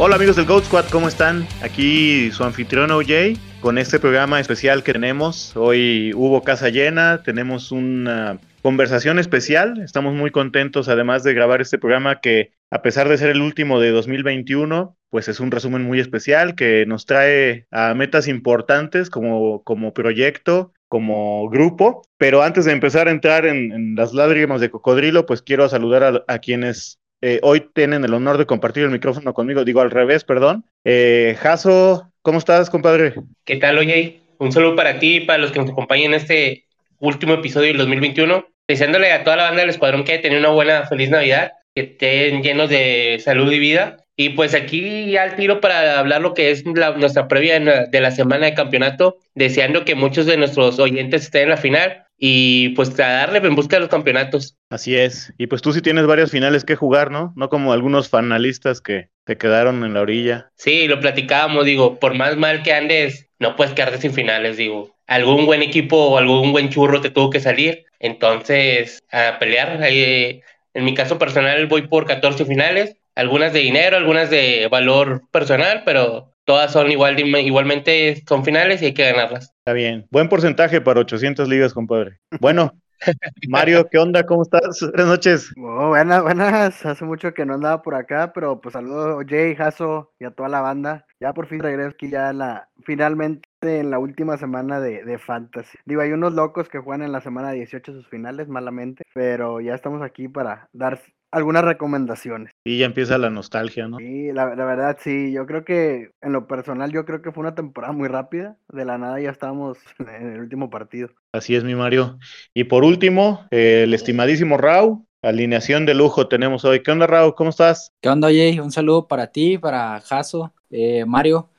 Hola amigos del Goat Squad, ¿cómo están? Aquí su anfitrión OJ con este programa especial que tenemos. Hoy hubo casa llena, tenemos una conversación especial. Estamos muy contentos además de grabar este programa que a pesar de ser el último de 2021, pues es un resumen muy especial que nos trae a metas importantes como, como proyecto, como grupo. Pero antes de empezar a entrar en, las lágrimas de cocodrilo, pues quiero saludar a quienes eh, hoy tienen el honor de compartir el micrófono conmigo, digo al revés, perdón. Eh, Jaso, ¿cómo estás, compadre? ¿Qué tal, oye? Un saludo para ti y para los que nos acompañen en este último episodio del 2021. Deseándole a toda la banda del escuadrón que haya tenido una buena, feliz Navidad, que estén llenos de salud y vida. Y pues aquí ya al tiro para hablar lo que es nuestra previa de la semana de campeonato, deseando que muchos de nuestros oyentes estén en la final y pues a darle en busca de los campeonatos. Así es. Y pues tú sí tienes varias finales que jugar, ¿no? No como algunos finalistas que te quedaron en la orilla. Sí, lo platicábamos, digo, por más mal que andes, no puedes quedarte sin finales, digo. Algún buen equipo o algún buen churro te tuvo que salir. Entonces, a pelear. en mi caso personal voy por 14 finales, algunas de dinero, algunas de valor personal, pero todas son igual, igualmente son finales y hay que ganarlas. Está bien. Buen porcentaje para 800 ligas, compadre. Bueno, Mario, ¿qué onda? ¿Cómo estás? Buenas noches. Oh, buenas, buenas. Hace mucho que no andaba por acá, pero pues saludos a Jay, Jaso y a toda la banda. Ya por fin regreso aquí ya la, finalmente en la última semana de, de Fantasy. Digo, hay unos locos que juegan en la semana 18 sus finales, malamente, pero ya estamos aquí para dar algunas recomendaciones. Y ya empieza la nostalgia, ¿no? Sí, la, verdad sí, yo creo que en lo personal yo creo que fue una temporada muy rápida, de la nada ya estábamos en el último partido. Así es, mi Mario. Y por último, el estimadísimo Rau, alineación de lujo tenemos hoy. ¿Qué onda, Rau? ¿Cómo estás? ¿Qué onda, Jay? Un saludo para ti, para Jaso, eh, Mario.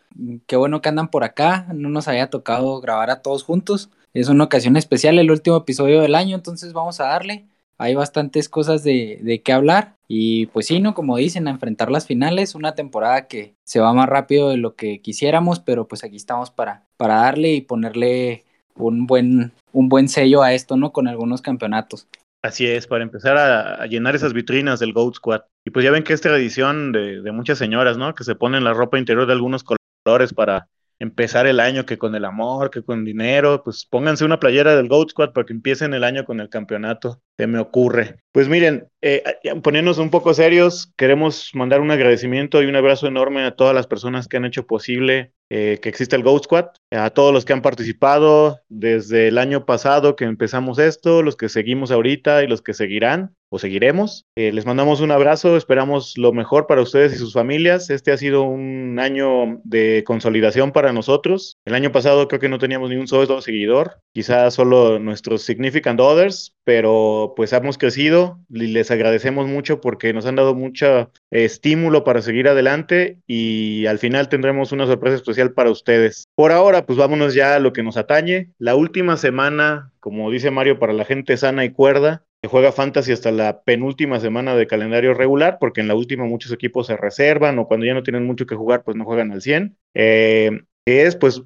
Qué bueno que andan por acá, no nos había tocado grabar a todos juntos. Es una ocasión especial, el último episodio del año, entonces vamos a darle hay bastantes cosas de, de qué hablar y pues sí, ¿no? Como dicen, a enfrentar las finales, una temporada que se va más rápido de lo que quisiéramos, pero pues aquí estamos para, para darle y ponerle un buen, un buen sello a esto, ¿no? Con algunos campeonatos. Así es, para empezar a, llenar esas vitrinas del Goat Squad. Y pues ya ven que es tradición de, de muchas señoras, ¿no? Que se ponen la ropa interior de algunos colores para empezar el año que con el amor, que con dinero, pues pónganse una playera del Goat Squad para que empiecen el año con el campeonato, se me ocurre. Pues miren, eh, poniéndonos un poco serios, queremos mandar un agradecimiento y un abrazo enorme a todas las personas que han hecho posible eh, que exista el Goat Squad, a todos los que han participado desde el año pasado que empezamos esto, los que seguimos ahorita y los que seguirán o seguiremos. Eh, les mandamos un abrazo, esperamos lo mejor para ustedes y sus familias. Este ha sido un año de consolidación para nosotros. El año pasado creo que no teníamos ni un solo seguidor, quizás solo nuestros significant others, pero pues hemos crecido y les agradecemos mucho porque nos han dado mucho estímulo para seguir adelante y al final tendremos una sorpresa especial para ustedes. Por ahora, pues vámonos ya a lo que nos atañe. La última semana, como dice Mario, para la gente sana y cuerda, que juega fantasy hasta la penúltima semana de calendario regular, porque en la última muchos equipos se reservan o cuando ya no tienen mucho que jugar, pues no juegan al 100. Eh, es, pues,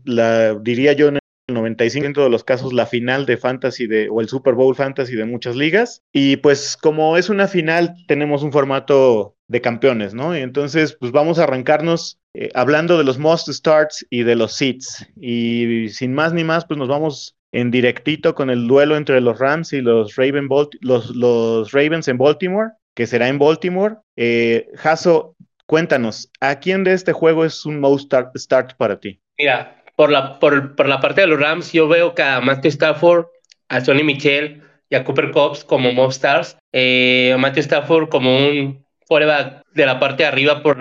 diría yo, en el 95% de los casos la final de fantasy de, o el Super Bowl fantasy de muchas ligas. Y pues como es una final, tenemos un formato de campeones, ¿no? Y entonces, pues vamos a arrancarnos eh, hablando de los most starts y de los seats. Y sin más ni más, pues nos vamos en directito con el duelo entre los Rams y los, Raven los, Ravens en Baltimore, que será en Baltimore. Eh, Jaso, cuéntanos, ¿a quién de este juego es un most start, para ti? Mira, por la, por, por, la parte de los Rams, yo veo que a Matthew Stafford, a Sonny Michel y a Cooper Cobbs como most stars. Eh, Matthew Stafford como un quarterback de la parte de arriba por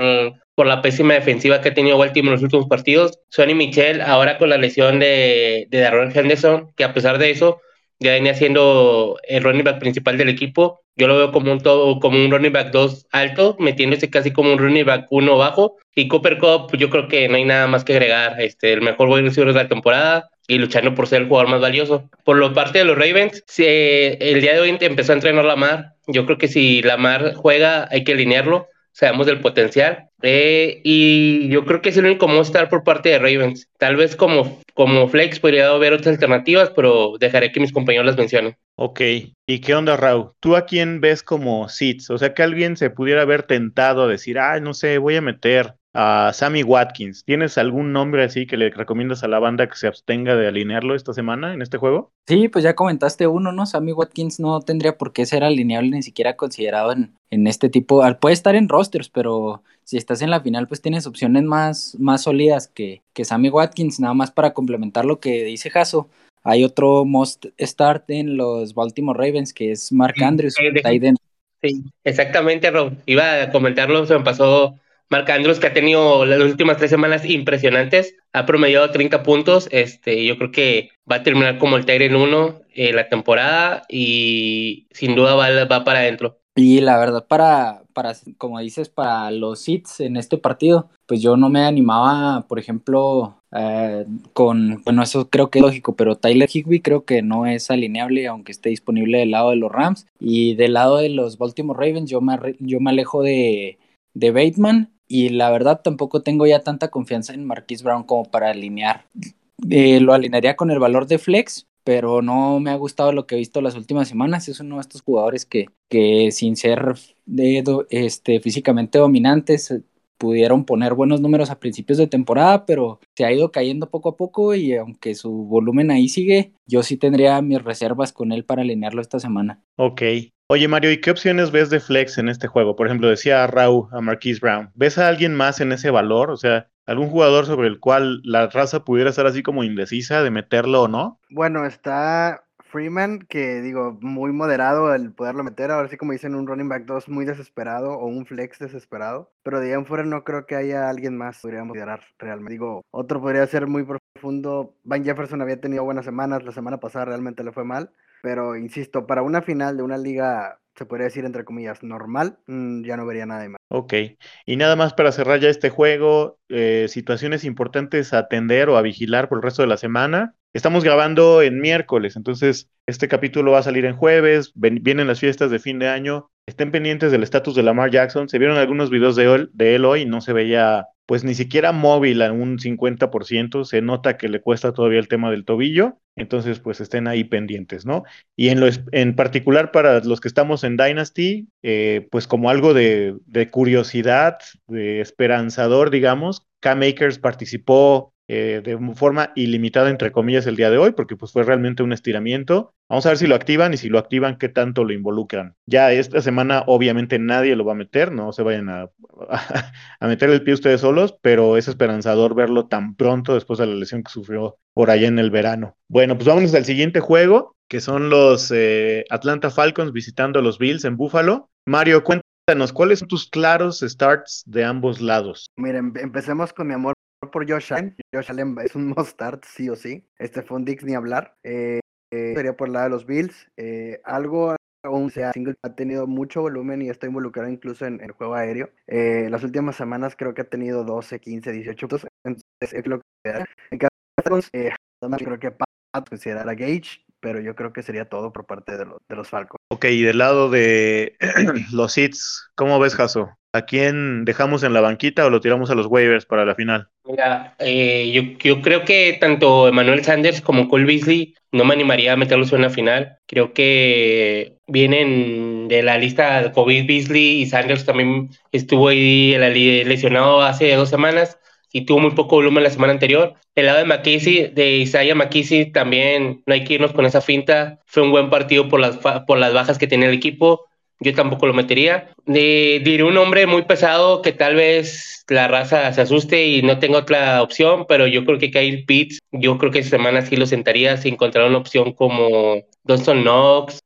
por la pésima defensiva que ha tenido Baltimore en los últimos partidos. Sonny Michel, ahora con la lesión de, de Henderson, que a pesar de eso, ya venía siendo el running back principal del equipo. Yo lo veo como un, todo, como un running back 2 alto, metiéndose casi como un running back 1 bajo. Y Cooper Cup, yo creo que no hay nada más que agregar. Este, el mejor wide receiver de la temporada y luchando por ser el jugador más valioso. Por lo parte de los Ravens, si, el día de hoy empezó a entrenar Lamar. Yo creo que si Lamar juega, hay que alinearlo sabemos del potencial. Eh, y yo creo que es el único mostrar por parte de Ravens. Tal vez como, como Flex podría haber otras alternativas, pero dejaré que mis compañeros las mencionen. Ok, ¿y qué onda, Raúl? ¿Tú a quién ves como seeds? O sea, que alguien se pudiera haber tentado a decir, ah, no sé, voy a meter a Sammy Watkins. ¿Tienes algún nombre así que le recomiendas a la banda que se abstenga de alinearlo esta semana en este juego? Sí, pues ya comentaste uno, ¿no? Sammy Watkins no tendría por qué ser alineable ni siquiera considerado en, en este tipo. Puede estar en rosters, pero si estás en la final, pues tienes opciones más, más sólidas que, que Sammy Watkins, nada más para complementar lo que dice Jaso. Hay otro most start en los Baltimore Ravens que es Mark Andrews. Sí, exactamente, Rob. Iba a comentarlo, se me pasó Mark Andrews, que ha tenido las últimas tres semanas impresionantes, ha promediado 30 puntos. Este, yo creo que va a terminar como el en 1 en la temporada y sin duda va, va para adentro. Y la verdad, para, para, como dices, para los hits en este partido, pues yo no me animaba, por ejemplo, eh, con, bueno, eso creo que es lógico, pero Tyler Higby creo que no es alineable, aunque esté disponible del lado de los Rams. Y del lado de los Baltimore Ravens, yo me, yo me alejo de, de Bateman. Y la verdad, tampoco tengo ya tanta confianza en Marquise Brown como para alinear. Eh, lo alinearía con el valor de flex, pero no me ha gustado lo que he visto las últimas semanas. Es uno de estos jugadores que, que sin ser de, este, físicamente dominantes pudieron poner buenos números a principios de temporada, pero se ha ido cayendo poco a poco y aunque su volumen ahí sigue, yo sí tendría mis reservas con él para alinearlo esta semana. Ok. Oye Mario, ¿y qué opciones ves de flex en este juego? Por ejemplo, decía Raúl, a Marquise Brown. ¿Ves a alguien más en ese valor? O sea, ¿Algún jugador sobre el cual la raza pudiera estar así como indecisa de meterlo o no? Bueno, está Freeman, que digo, muy moderado el poderlo meter, ahora sí como dicen, un running back 2 muy desesperado o un flex desesperado, pero de ahí fuera no creo que haya alguien más, podríamos considerar realmente. Digo, otro podría ser muy profundo, Van Jefferson había tenido buenas semanas, la semana pasada realmente le fue mal, pero insisto, para una final de una liga se podría decir entre comillas, normal, mm, ya no vería nada más. Ok, y nada más para cerrar ya este juego, eh, situaciones importantes a atender o a vigilar por el resto de la semana. Estamos grabando en miércoles, entonces este capítulo va a salir en jueves, vienen las fiestas de fin de año, estén pendientes del estatus de Lamar Jackson, se vieron algunos videos de él, hoy, no se veía pues ni siquiera móvil a un 50%, se nota que le cuesta todavía el tema del tobillo, entonces pues estén ahí pendientes, ¿no? Y en, lo, en particular para los que estamos en Dynasty, eh, pues como algo de, de curiosidad, de esperanzador, digamos, K-Makers participó eh, de forma ilimitada, entre comillas, el día de hoy, porque pues fue realmente un estiramiento. Vamos a ver si lo activan y si lo activan, qué tanto lo involucran. Ya esta semana obviamente nadie lo va a meter, no se vayan a, a meter el pie ustedes solos, pero es esperanzador verlo tan pronto después de la lesión que sufrió por allá en el verano. Bueno, pues vámonos al siguiente juego, que son los eh, Atlanta Falcons visitando a los Bills en Buffalo. Mario, cuéntanos, ¿cuáles son tus claros starts de ambos lados? Miren, empecemos con mi amor por Josh Allen. Josh Allen es un must start, sí o sí. Este fue un Dix ni hablar. Eh, eh, sería por la de los Bills. Eh, algo aún sea single ha tenido mucho volumen y está involucrado incluso en el juego aéreo. las últimas semanas creo que ha tenido 12, 15, 18 puntos. Entonces es lo que En caso creo que para considerar a Gage, pero yo creo que sería todo por parte de, los, de los Falcons. Ok, y del lado de los hits, ¿cómo ves, Jaso? ¿A quién dejamos en la banquita o lo tiramos a los waivers para la final? Mira, eh, yo, yo, creo que tanto Emmanuel Sanders como Cole Beasley no me animaría a meterlos en la final. Creo que vienen de la lista COVID Beasley y Sanders también estuvo ahí lesionado hace dos semanas y tuvo muy poco volumen la semana anterior. El lado de de Isaiah McKinsey, también no hay que irnos con esa finta. Fue un buen partido por las, por las bajas que tenía el equipo yo tampoco lo metería. diré un hombre muy pesado que tal vez la raza se asuste y no tenga otra opción, pero yo creo que Kyle Pitts, yo creo que esta semana sí lo sentaría si encontrar una opción como Dawson Knox,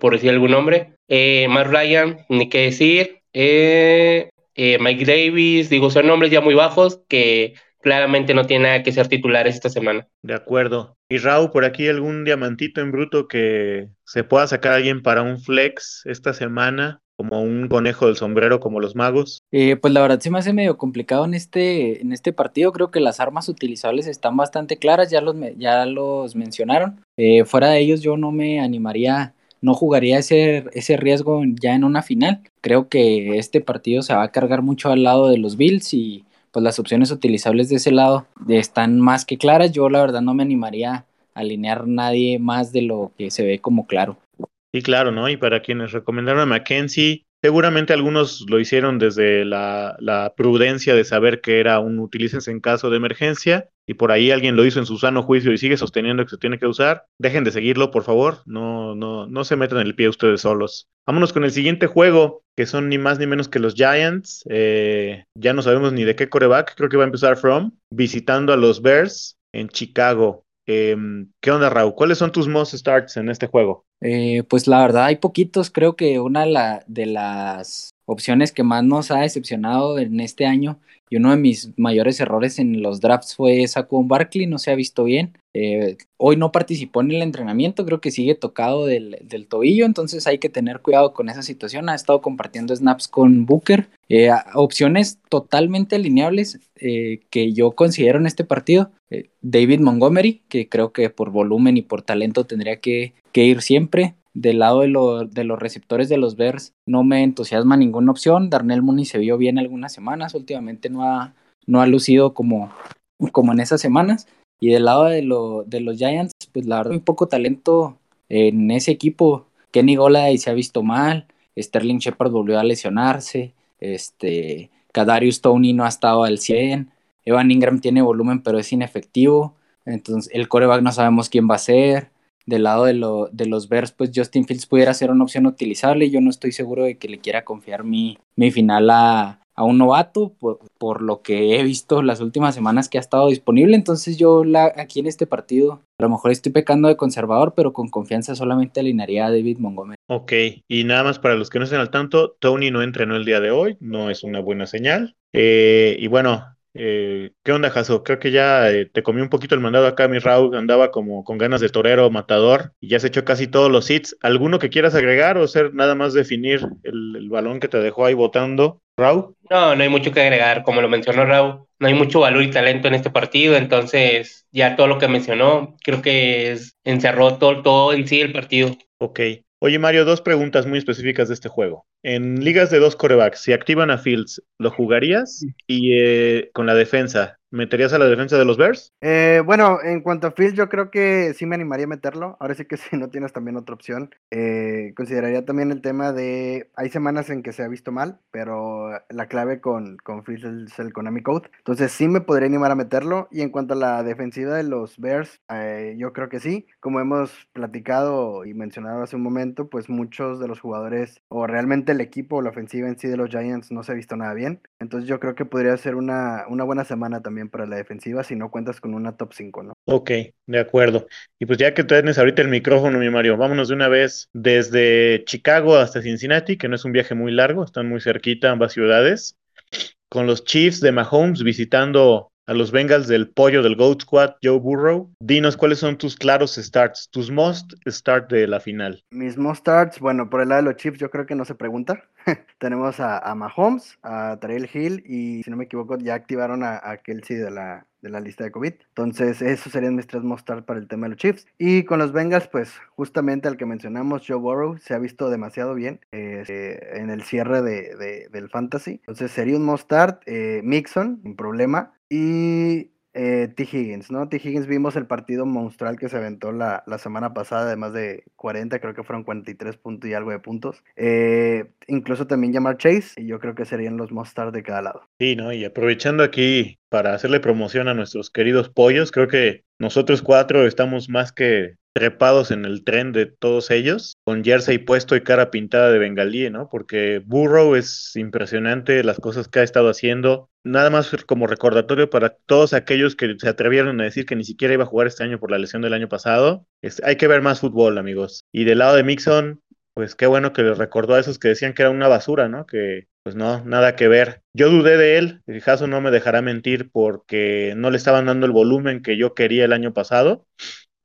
por decir algún nombre. Eh, Ryan, ni qué decir. Eh, eh, Mike Davis, digo, son nombres ya muy bajos que claramente no tiene nada que ser titulares esta semana. De acuerdo. Y Raúl, por aquí algún diamantito en bruto que se pueda sacar alguien para un flex esta semana, como un conejo del sombrero como los magos. Eh, pues la verdad se me hace medio complicado en este, en este partido. Creo que las armas utilizables están bastante claras, ya los, ya los mencionaron. Eh, fuera de ellos yo no me animaría no jugaría ese, ese riesgo ya en una final. Creo que este partido se va a cargar mucho al lado de los Bills y pues las opciones utilizables de ese lado están más que claras. Yo la verdad no me animaría a alinear nadie más de lo que se ve como claro. Sí, claro, ¿no? Y para quienes recomendaron a Mackenzie, Seguramente algunos lo hicieron desde la, prudencia de saber que era un utilícense en caso de emergencia y por ahí alguien lo hizo en su sano juicio y sigue sosteniendo que se tiene que usar. Dejen de seguirlo, por favor. No, no, no se metan el pie ustedes solos. Vámonos con el siguiente juego, que son ni más ni menos que los Giants. Eh, ya no sabemos ni de qué coreback. Creo que va a empezar From visitando a los Bears en Chicago. Em, ¿Qué onda, Raúl? ¿Cuáles son tus most starts en este juego? Eh, pues la verdad hay poquitos. Creo que una de, las opciones que más nos ha decepcionado en este año y uno de mis mayores errores en los drafts fue Saquon Barkley, no se ha visto bien. Eh, hoy no participó en el entrenamiento, creo que sigue tocado del, tobillo, entonces hay que tener cuidado con esa situación. Ha estado compartiendo snaps con Booker. Eh, opciones totalmente alineables que yo considero en este partido. David Montgomery, que creo que por volumen y por talento tendría que, ir siempre. Del lado de, de, los receptores de los Bears no me entusiasma ninguna opción. Darnell Mooney se vio bien algunas semanas, últimamente no ha, no ha lucido como, como en esas semanas. Y del lado de, de los Giants, pues la verdad, muy poco talento en ese equipo. Kenny Golay se ha visto mal, Sterling Shepard volvió a lesionarse, este, Kadarius Tony no ha estado al 100, Evan Ingram tiene volumen pero es inefectivo, entonces el coreback no sabemos quién va a ser. Del lado de, de los Bears, pues Justin Fields pudiera ser una opción utilizable. Yo no estoy seguro de que le quiera confiar mi, final a, a un novato por, lo que he visto las últimas semanas que ha estado disponible. Entonces yo la, aquí en este partido a lo mejor estoy pecando de conservador, pero con confianza solamente alinearía a David Montgomery. Ok, y nada más para los que no estén al tanto, Tony no entrenó el día de hoy, no es una buena señal. Eh, y bueno, eh, ¿Qué onda, Jaso? Creo que ya eh, te comí un poquito el mandado acá, mi Raúl. Andaba como con ganas de torero, matador, y ya has hecho casi todos los hits. ¿Alguno que quieras agregar o ser nada más definir el, balón que te dejó ahí votando, Raúl? No, no hay mucho que agregar. Como lo mencionó Raúl, no hay mucho valor y talento en este partido. Entonces, ya todo lo que mencionó, creo que encerró todo, todo en sí el partido. Ok. Oye, Mario, dos preguntas muy específicas de este juego. En ligas de dos corebacks, si activan a Fields, ¿lo jugarías? Y eh, con la defensa, ¿Meterías a la defensa de los Bears? Eh, bueno, en cuanto a Fields, yo creo que sí me animaría a meterlo. Ahora sí que si no tienes también otra opción. Eh, consideraría también el tema de. Hay semanas en que se ha visto mal, pero la clave con, con es el Konami Code. Entonces sí me podría animar a meterlo. Y en cuanto a la defensiva de los Bears, eh, yo creo que sí. Como hemos platicado y mencionado hace un momento, pues muchos de los jugadores, o realmente el equipo o la ofensiva en sí de los Giants, no se ha visto nada bien. Entonces yo creo que podría ser una, una buena semana también para la defensiva si no cuentas con una top 5, ¿no? Ok, de acuerdo. Y pues ya que tienes ahorita el micrófono, mi Mario, vámonos de una vez desde Chicago hasta Cincinnati, que no es un viaje muy largo, están muy cerquita ambas ciudades, con los Chiefs de Mahomes visitando a los Bengals del pollo del Goat Squad, Joe Burrow. Dinos cuáles son tus claros starts, tus most start de la final. Mis most starts, bueno, por el lado de los Chiefs yo creo que no se pregunta. Tenemos a, Mahomes, a Trail Hill y si no me equivoco ya activaron a, Kelsey de la, de la lista de COVID. Entonces, esos serían mis tres most start para el tema de los Chiefs. Y con los Bengals, pues justamente al que mencionamos, Joe Burrow, se ha visto demasiado bien eh, en el cierre de, del Fantasy. Entonces, sería un most start. Eh, Mixon, sin problema. Y eh, T. Higgins, ¿no? T. Higgins vimos el partido monstrual que se aventó la, semana pasada de más de 40, creo que fueron 43 puntos y algo de puntos. Eh, incluso también llamar Chase, y yo creo que serían los most de cada lado. Sí, ¿no? Y aprovechando aquí para hacerle promoción a nuestros queridos pollos, creo que nosotros cuatro estamos más que trepados en el tren de todos ellos, con jersey puesto y cara pintada de bengalí, ¿no? Porque Burrow es impresionante las cosas que ha estado haciendo. Nada más como recordatorio para todos aquellos que se atrevieron a decir que ni siquiera iba a jugar este año por la lesión del año pasado. hay que ver más fútbol, amigos. Y del lado de Mixon, pues qué bueno que les recordó a esos que decían que era una basura, ¿no? Que pues no, nada que ver. Yo dudé de él, el caso no me dejará mentir porque no le estaban dando el volumen que yo quería el año pasado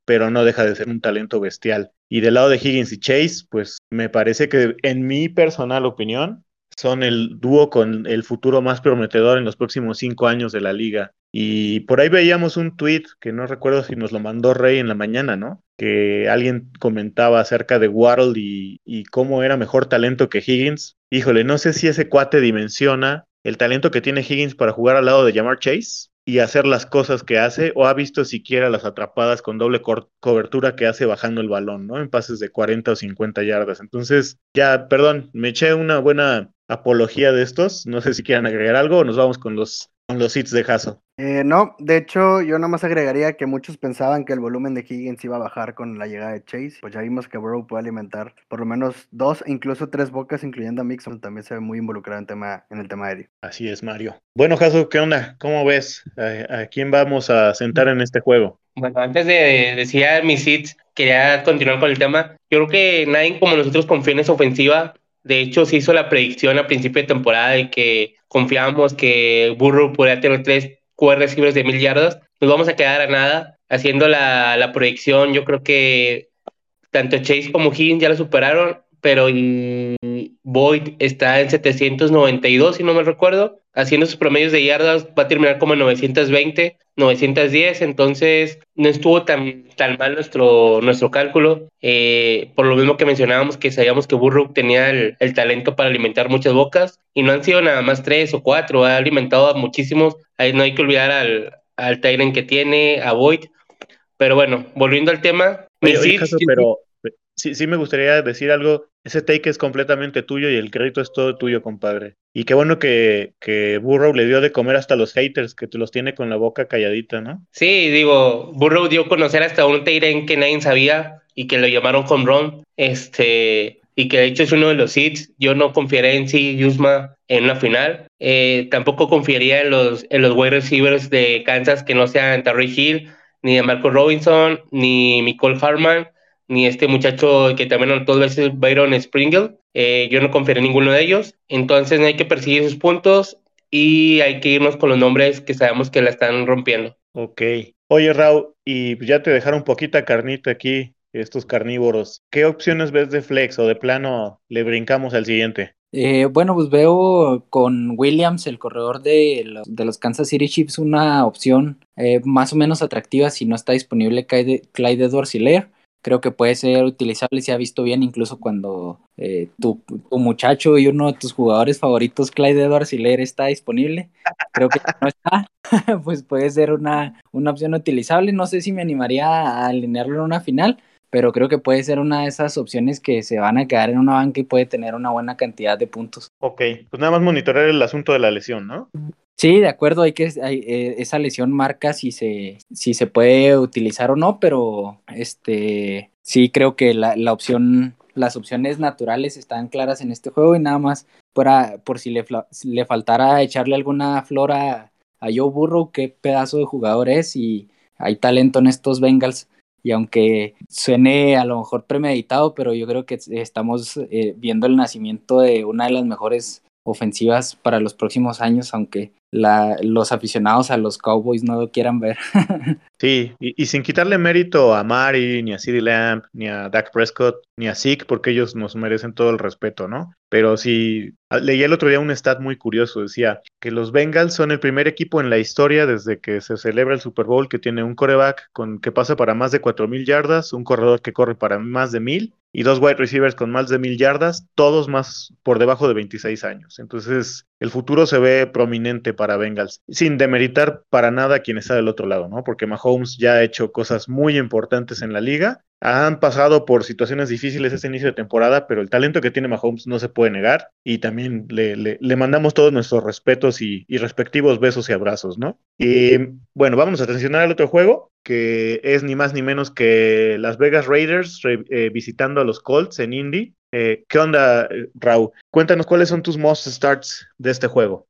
pero no deja de ser un talento bestial. Y del lado de Higgins y Chase, pues me parece que en mi personal opinión son el dúo con el futuro más prometedor en los próximos cinco años de la liga. Y por ahí veíamos un tweet que no recuerdo si nos lo mandó Rey en la mañana, ¿no? Que alguien comentaba acerca de Waddle y, cómo era mejor talento que Higgins. Híjole, no sé si ese cuate dimensiona el talento que tiene Higgins para jugar al lado de Jamar Chase, y hacer las cosas que hace o ha visto siquiera las atrapadas con doble cobertura que hace bajando el balón, ¿no? En pases de 40 o 50 yardas. Entonces, ya, perdón, me eché una buena apología de estos. No sé si quieran agregar algo o nos vamos con los, con los hits de Hasso. Eh, no, de hecho, yo nada más agregaría que muchos pensaban que el volumen de Higgins iba a bajar con la llegada de Chase. Pues ya vimos que Burrow puede alimentar por lo menos dos, incluso tres bocas, incluyendo a Mixon. También se ve muy involucrado en, tema, en el tema aéreo. Así es, Mario. Bueno, Jaso, ¿qué onda? ¿Cómo ves? ¿A, quién vamos a sentar en este juego? Bueno, antes de decir mis hits, quería continuar con el tema. Yo creo que nadie como nosotros confía en esa ofensiva. De hecho, se hizo la predicción a principio de temporada de que confiábamos que Burrow podría tener tres QR receivers de mil yardas, nos vamos a quedar a nada. Haciendo la, la proyección, yo creo que tanto Chase como Higgins ya lo superaron, pero Boyd está en 792, si no me recuerdo. Haciendo sus promedios de yardas, va a terminar como en 920, 910. Entonces, no estuvo tan, tan mal nuestro, nuestro cálculo. Eh, por lo mismo que mencionábamos, que sabíamos que Burrow tenía el, el, talento para alimentar muchas bocas. Y no han sido nada más tres o cuatro, ha alimentado a muchísimos. Ahí no hay que olvidar al, al Tyrant que tiene, a Boyd. Pero bueno, volviendo al tema. pero sí, sí me gustaría decir algo. Ese take es completamente tuyo y el crédito es todo tuyo, compadre. Y qué bueno que, que Burrow le dio de comer hasta los haters, que te los tiene con la boca calladita, ¿no? Sí, digo, Burrow dio a conocer hasta un Tyrant que nadie sabía y que lo llamaron home run. Este, y que de hecho es uno de los hits. Yo no confiaré en sí Yusma en la final. Eh, tampoco confiaría en los, en los wide receivers de Kansas que no sean Terry Hill, ni de Marco Robinson, ni Nicole Harman, ni este muchacho que también anotó dos veces Byron Springle. Eh, yo no confiaré en ninguno de ellos. Entonces hay que perseguir sus puntos y hay que irnos con los nombres que sabemos que la están rompiendo. Ok. Oye, Raúl, y ya te dejaron poquita carnita aquí estos carnívoros. ¿Qué opciones ves de flex o de plano le brincamos al siguiente? Eh, bueno, pues veo con Williams, el corredor de los, de los Kansas City Chiefs, una opción eh, más o menos atractiva si no está disponible Clyde, Clyde Edwards Hiller. Creo que puede ser utilizable, se ha visto bien incluso cuando eh, tu, tu, muchacho y uno de tus jugadores favoritos, Clyde Edwards Hiller, está disponible. Creo que no está, pues puede ser una, una opción utilizable. No sé si me animaría a alinearlo en una final, pero creo que puede ser una de esas opciones que se van a quedar en una banca y puede tener una buena cantidad de puntos. Ok, pues nada más monitorear el asunto de la lesión, ¿no? Sí, de acuerdo, hay que hay, eh, esa lesión marca si se si se puede utilizar o no, pero este sí creo que la, la opción las opciones naturales están claras en este juego y nada más para, por si le, le faltara echarle alguna flora a Joe Burrow, qué pedazo de jugador es y hay talento en estos Bengals. Y aunque suene a lo mejor premeditado, pero yo creo que estamos eh, viendo el nacimiento de una de las mejores ofensivas para los próximos años, aunque la, los aficionados a los Cowboys no lo quieran ver. sí, y, sin quitarle mérito a Mari, ni a CeeDee Lamb, ni a Dak Prescott, ni a Zeke, porque ellos nos merecen todo el respeto, ¿no? Pero sí, leí el otro día un stat muy curioso, decía que los Bengals son el primer equipo en la historia desde que se celebra el Super Bowl que tiene un coreback con, que pasa para más de 4.000 yardas, un corredor que corre para más de 1.000 y dos wide receivers con más de 1.000 yardas, todos más por debajo de 26 años. Entonces, el futuro se ve prominente para Bengals, sin demeritar para nada a quien está del otro lado, ¿no? Porque Mahomes ya ha hecho cosas muy importantes en la liga han pasado por situaciones difíciles este inicio de temporada, pero el talento que tiene Mahomes no se puede negar y también le, mandamos todos nuestros respetos y, respectivos besos y abrazos, ¿no? Y bueno, vamos a atencionar al otro juego, que es ni más ni menos que Las Vegas Raiders eh, visitando a los Colts en Indy. Eh, ¿Qué onda, Raúl? Cuéntanos cuáles son tus most starts de este juego.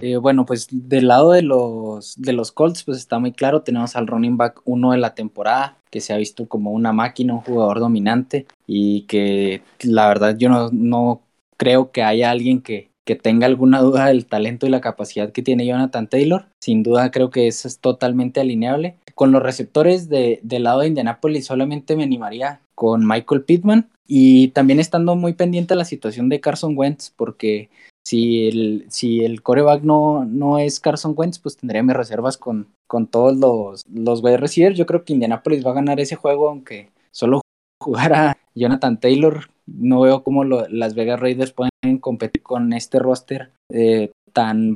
Eh, bueno, pues del lado de los, de los Colts, pues está muy claro, tenemos al running back uno de la temporada, que se ha visto como una máquina, un jugador dominante, y que la verdad yo no, no creo que haya alguien que, que tenga alguna duda del talento y la capacidad que tiene Jonathan Taylor. Sin duda creo que eso es totalmente alineable. Con los receptores de, del lado de Indianapolis solamente me animaría con Michael Pittman y también estando muy pendiente de la situación de Carson Wentz porque si el, si el coreback no, no es Carson Wentz, pues tendría mis reservas con, con todos los, los wide receivers. Yo creo que Indianapolis va a ganar ese juego, aunque solo jugara Jonathan Taylor. No veo cómo lo, las Vegas Raiders pueden competir con este roster eh, tan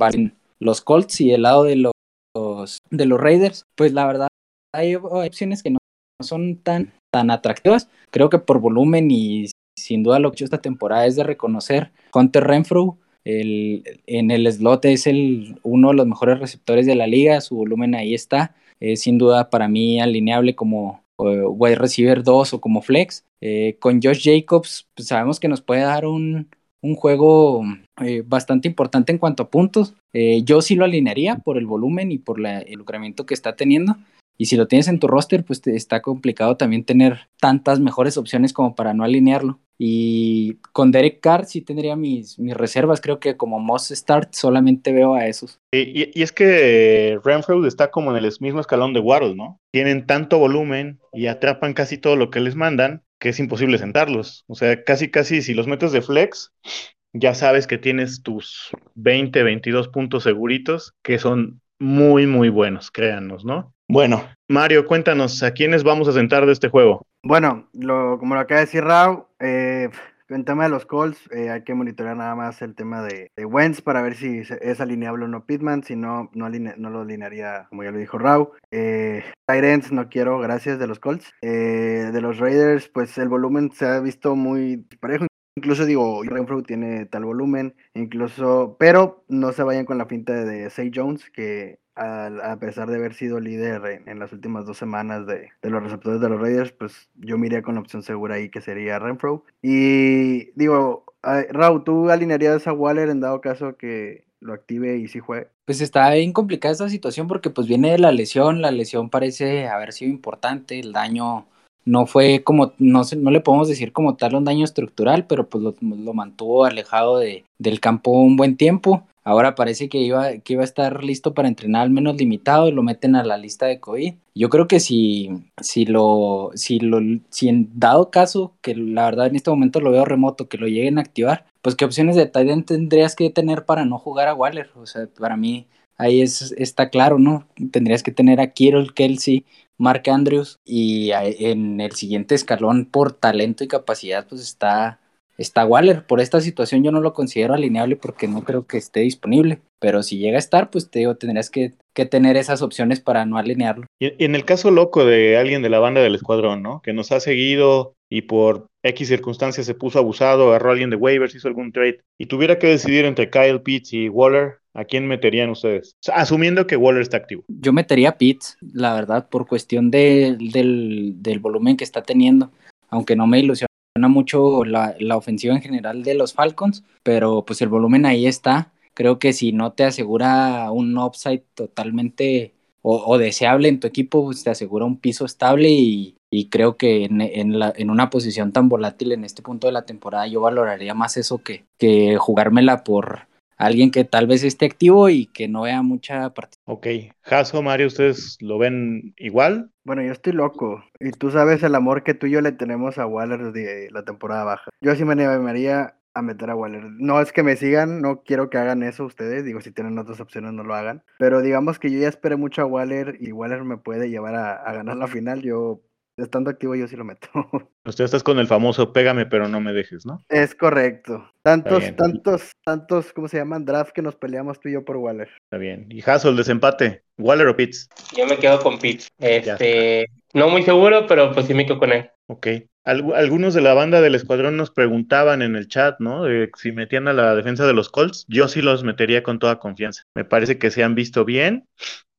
Los Colts y el lado de los de los Raiders, pues la verdad hay opciones que no son tan, tan atractivas. Creo que por volumen y sin duda lo que he hecho esta temporada es de reconocer Hunter Renfro. El, en el slot es el, uno de los mejores receptores de la liga, su volumen ahí está. Es sin duda para mí alineable como wide receiver 2 o como flex. Eh, con Josh Jacobs pues sabemos que nos puede dar un, un juego eh, bastante importante en cuanto a puntos. Eh, yo sí lo alinearía por el volumen y por el lucramiento que está teniendo. Y si lo tienes en tu roster, pues está complicado también tener tantas mejores opciones como para no alinearlo. Y con Derek Carr sí tendría mis, mis reservas. Creo que como most start solamente veo a esos. Y, y es que Renfrew está como en el mismo escalón de Waddle, ¿no? Tienen tanto volumen y atrapan casi todo lo que les mandan que es imposible sentarlos. O sea, casi, casi si los metes de flex, ya sabes que tienes tus 20, 22 puntos seguritos que son muy, muy buenos, créanos, ¿no? Bueno, Mario, cuéntanos, ¿a quiénes vamos a sentar de este juego? Bueno, lo, como lo acaba de decir Rao, eh, en tema de los calls, eh, hay que monitorear nada más el tema de, de, Wentz para ver si es alineable o no Pitman. Si no, no, no lo alinearía, como ya lo dijo Rao. Eh, Tyrants no quiero, gracias, de los Colts. Eh, de los Raiders, pues el volumen se ha visto muy parejo. Incluso digo, Renfrew tiene tal volumen, incluso, pero no se vayan con la finta de Say Jones, que a, pesar de haber sido líder en, las últimas dos semanas de, los receptores de los Raiders, pues yo me con opción segura ahí que sería Renfro. Y digo, Raúl, ¿tú alinearías a Waller en dado caso que lo active y sí juegue? Pues está bien complicada esta situación porque pues viene de la lesión, la lesión parece haber sido importante, el daño no fue como, no, no le podemos decir como tal un daño estructural, pero pues lo, mantuvo alejado de, del campo un buen tiempo. Ahora parece que iba, que iba a estar listo para entrenar al menos limitado y lo meten a la lista de COVID. Yo creo que si, si lo, si lo, si en dado caso, que la verdad en este momento lo veo remoto, que lo lleguen a activar, pues qué opciones de tight tendrías que tener para no jugar a Waller. O sea, para mí ahí es, está claro, ¿no? Tendrías que tener a Kirill, Kelsey, Mark Andrews y en el siguiente escalón por talento y capacidad, pues está está Waller. Por esta situación yo no lo considero alineable porque no creo que esté disponible. Pero si llega a estar, pues te digo, tendrías que, tener esas opciones para no alinearlo. Y en el caso loco de alguien de la banda del escuadrón, ¿no? Que nos ha seguido y por X circunstancias se puso abusado, agarró a alguien de waivers, hizo algún trade y tuviera que decidir entre Kyle Pitts y Waller, ¿a quién meterían ustedes? asumiendo que Waller está activo. Yo metería a Pitts, la verdad, por cuestión del, del volumen que está teniendo. Aunque no me ilusiona mucho la, ofensiva en general de los Falcons, pero pues el volumen ahí está. Creo que si no te asegura un upside totalmente o, deseable en tu equipo, pues te asegura un piso estable y, creo que en, en, la, en, una posición tan volátil en este punto de la temporada yo valoraría más eso que, que jugármela por, alguien que tal vez esté activo y que no vea mucha participación. Ok, Jaso, Mario, ¿ustedes lo ven igual? Bueno, yo estoy loco y tú sabes el amor que tú y yo le tenemos a Waller de la temporada baja. Yo sí me animaría a meter a Waller. No es que me sigan, no quiero que hagan eso ustedes, digo, si tienen otras opciones no lo hagan, pero digamos que yo ya esperé mucho a Waller y Waller me puede llevar a, a ganar la final, yo estando activo yo sí lo meto. Usted estás con el famoso pégame pero no me dejes, ¿no? Es correcto. Tantos, tantos, tantos, ¿cómo se llaman? Draft que nos peleamos tú y yo por Waller. Está bien. Y el desempate, ¿Waller o Pitts? Yo me quedo con Pitts. Este, no muy seguro, pero pues sí me quedo con él. Ok. algunos de la banda del escuadrón nos preguntaban en el chat, ¿no? De si metían a la defensa de los Colts. Yo sí los metería con toda confianza. Me parece que se han visto bien.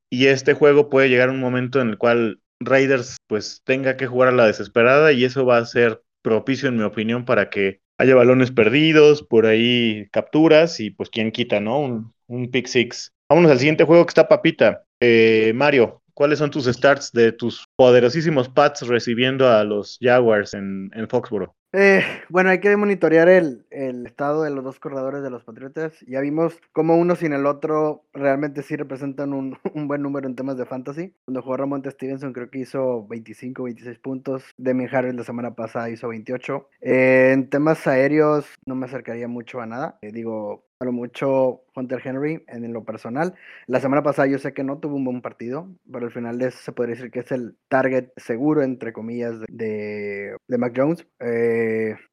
Y este juego puede llegar a un momento en el cual Raiders pues tenga que jugar a la desesperada y eso va a ser propicio en mi opinión para que haya balones perdidos, por ahí capturas y pues quién quita, ¿no? Un, un pick six. Vámonos al siguiente juego que está papita. Eh, Mario, ¿cuáles son tus starts de tus poderosísimos Pats recibiendo a los Jaguars en, en Foxboro? Eh, bueno, hay que monitorear el, estado de los dos corredores de los Patriotas. Ya vimos cómo uno sin el otro realmente sí representan un, buen número en temas de fantasy. Cuando jugó Ramón Stevenson creo que hizo 25, 26 puntos. Demi Harris la semana pasada hizo 28. Eh, en temas aéreos no me acercaría mucho a nada. Eh, digo, mucho Hunter Henry en lo personal. La semana pasada yo sé que no tuvo un buen partido, pero al final eso se podría decir que es el target seguro, entre comillas, de, de Mac Jones. Eh,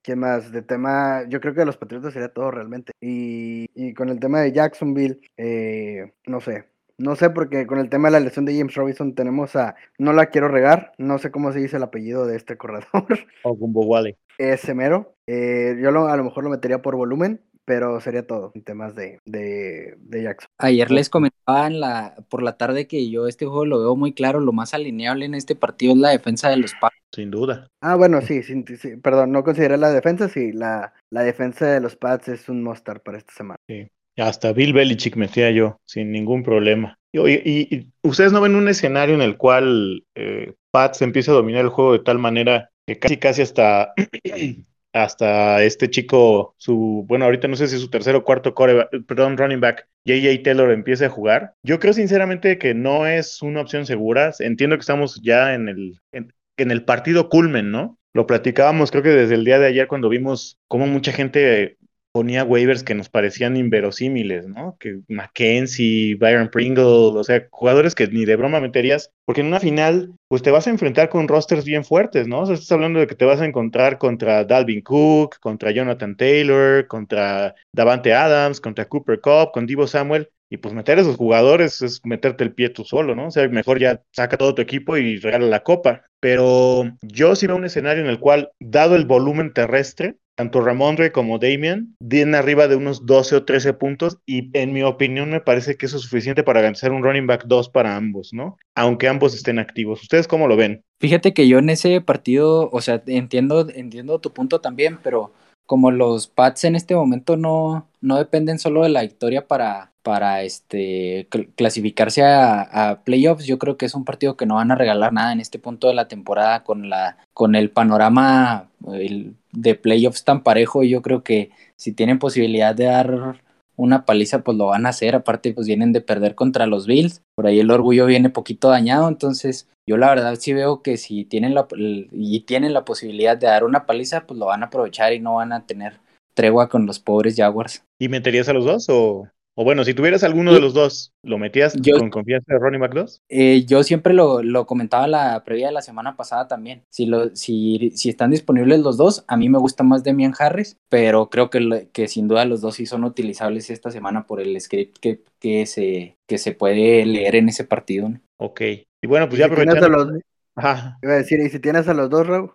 ¿Quién más? De tema, yo creo que de los Patriotas sería todo realmente. Y, con el tema de Jacksonville, eh, no sé, No sé, porque con el tema de la lesión de James Robinson tenemos a, no la quiero regar, no sé cómo se dice el apellido de este corredor. O Gumbo Wally. Ese mero. Eh, yo lo, a lo mejor lo metería por volumen, pero sería todo en temas de, de, de Jackson. Ayer les comentaba en la, por la tarde que yo este juego lo veo muy claro, lo más alineable en este partido es la defensa de los Pats. Sin duda. Ah, bueno, sí, sí, sí, perdón, no consideré la defensa, sí, la, la defensa de los Pats es un must para esta semana. Sí. Hasta Bill Belichick metía yo, sin ningún problema. Y, y, y ustedes no ven un escenario en el cual eh, Pats empieza a dominar el juego de tal manera que casi casi hasta hasta este chico, su, bueno, ahorita no sé si su tercer o cuarto core, perdón, running back, JJ Taylor empiece a jugar. Yo creo sinceramente que no es una opción segura. Entiendo que estamos ya en el, en, en el partido culmen, ¿no? Lo platicábamos creo que desde el día de ayer cuando vimos cómo mucha gente ponía waivers que nos parecían inverosímiles, ¿no? Que Mackenzie, Byron Pringle, o sea, jugadores que ni de broma meterías, porque en una final, pues te vas a enfrentar con rosters bien fuertes, ¿no? O sea, estás hablando de que te vas a encontrar contra Dalvin Cook, contra Jonathan Taylor, contra Davante Adams, contra Cooper Cup, con Divo Samuel, y pues meter a esos jugadores es meterte el pie tú solo, ¿no? O sea, mejor ya saca todo tu equipo y regala la copa. Pero yo sí veo un escenario en el cual, dado el volumen terrestre, tanto Ramondre como Damian vienen arriba de unos 12 o 13 puntos y en mi opinión me parece que eso es suficiente para garantizar un running back 2 para ambos, ¿no? Aunque ambos estén activos. ¿Ustedes cómo lo ven? Fíjate que yo en ese partido, o sea, entiendo, entiendo tu punto también, pero como los Pats en este momento no, no dependen solo de la victoria para, para este, clasificarse a, playoffs, yo creo que es un partido que no van a regalar nada en este punto de la temporada con, la, con el panorama de playoffs tan parejo. Yo creo que si tienen posibilidad de dar una paliza, pues lo van a hacer. Aparte, pues vienen de perder contra los Bills. Por ahí el orgullo viene poquito dañado. Entonces, yo la verdad sí veo que si tienen la, y tienen la posibilidad de dar una paliza, pues lo van a aprovechar y no van a tener tregua con los pobres Jaguars. ¿Y meterías a los dos o, o bueno, si tuvieras alguno de los dos, ¿lo metías yo, con confianza de Ronnie McDoss? Eh, yo siempre lo, lo, comentaba la previa de la semana pasada también. Si, lo, si, si están disponibles los dos, a mí me gusta más Demian Harris, pero creo que, que sin duda los dos sí son utilizables esta semana por el script que, que, se, que se puede leer en ese partido. ¿no? Ok. Y bueno, pues ya si aprovechando. Los... Ajá. Iba a decir, ¿y si tienes a los dos, Raúl?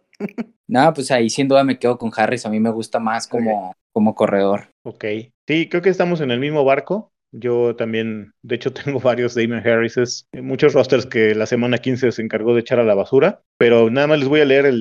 Nada, pues ahí sin duda me quedo con Harris. A mí me gusta más como, okay. como corredor. Ok. Sí, creo que estamos en el mismo barco. Yo también, de hecho, tengo varios Damon Harrises, muchos rosters que la semana 15 se encargó de echar a la basura, pero nada más les voy a leer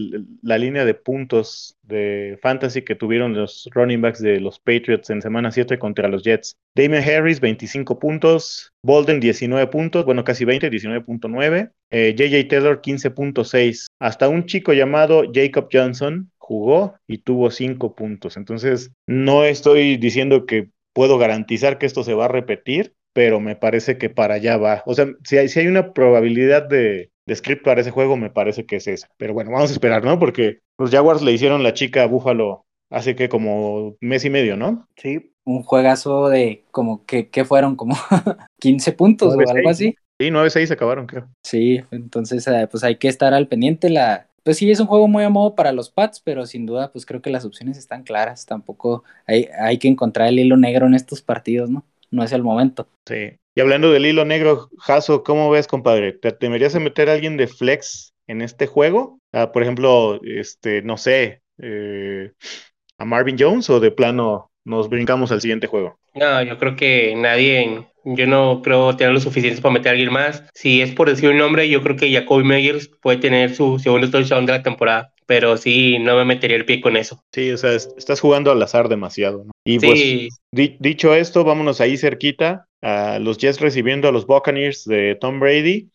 la línea de puntos de fantasy que tuvieron los running backs de los Patriots en semana 7 contra los Jets. Damon Harris, 25 puntos, Bolden, 19 puntos, bueno, casi 20, 19.9, eh, JJ Taylor, 15.6, hasta un chico llamado Jacob Johnson jugó y tuvo 5 puntos. Entonces, no estoy diciendo que puedo garantizar que esto se va a repetir, pero me parece que para allá va. O sea, si hay, si hay una probabilidad de, de, script para ese juego, me parece que es esa. Pero bueno, vamos a esperar, ¿no? Porque los Jaguars le hicieron la chica a Búfalo hace que como mes y medio, ¿no? Sí. Un juegazo de como que, que fueron como 15 puntos 9, o algo 6. así. Sí, 9-6 acabaron, creo. Sí, entonces pues hay que estar al pendiente. La, pues sí, es un juego muy a modo para los Pats, pero sin duda, pues creo que las opciones están claras. Tampoco hay, hay que encontrar el hilo negro en estos partidos, ¿no? No es el momento. Sí. Y hablando del hilo negro, Jaso, ¿cómo ves, compadre? ¿Te temerías a meter a alguien de flex en este juego? Ah, por ejemplo, este, no sé, eh, a Marvin Jones o de plano nos brincamos al siguiente juego? No, yo creo que nadie, yo no creo tener lo suficiente para meter a alguien más. Si es por decir un nombre, yo creo que Jacoby Meyers puede tener su segundo touchdown de la temporada. Pero sí, no me metería el pie con eso. Sí, o sea, estás jugando al azar demasiado. ¿no? Y sí. pues, di dicho esto, vámonos ahí cerquita. A los Jets recibiendo a los Buccaneers de Tom Brady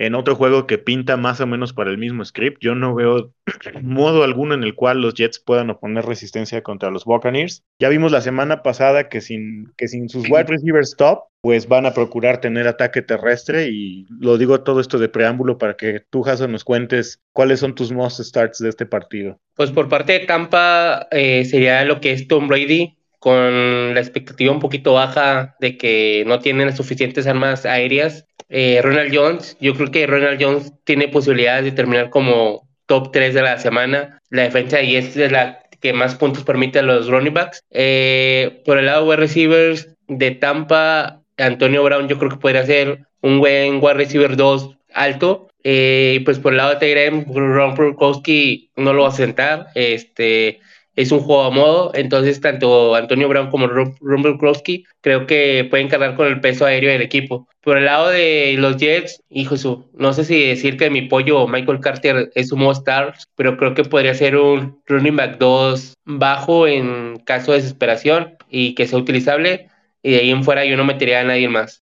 en otro juego que pinta más o menos para el mismo script. Yo no veo modo alguno en el cual los Jets puedan oponer resistencia contra los Buccaneers. Ya vimos la semana pasada que sin, que sin sus wide receivers top, pues van a procurar tener ataque terrestre y lo digo todo esto de preámbulo para que tú, Jason, nos cuentes cuáles son tus most starts de este partido. Pues por parte de Tampa eh, sería lo que es Tom Brady, con la expectativa un poquito baja de que no tienen suficientes armas aéreas. Eh, Ronald Jones, yo creo que Ronald Jones tiene posibilidades de terminar como top 3 de la semana. La defensa ahí es de la que más puntos permite a los running backs. Eh, por el lado de receivers de Tampa, Antonio Brown yo creo que podría ser un buen wide receiver 2 alto. Eh, pues por el lado de Tyrem, Ron Prokowski no lo va a sentar. Este, es un juego a modo, entonces tanto Antonio Brown como Rumble Krosky creo que pueden cargar con el peso aéreo del equipo. Por el lado de los Jets, hijo su, no sé si decir que mi pollo Michael Carter es un star, pero creo que podría ser un running back 2 bajo en caso de desesperación y que sea utilizable. Y de ahí en fuera yo no metería a nadie más.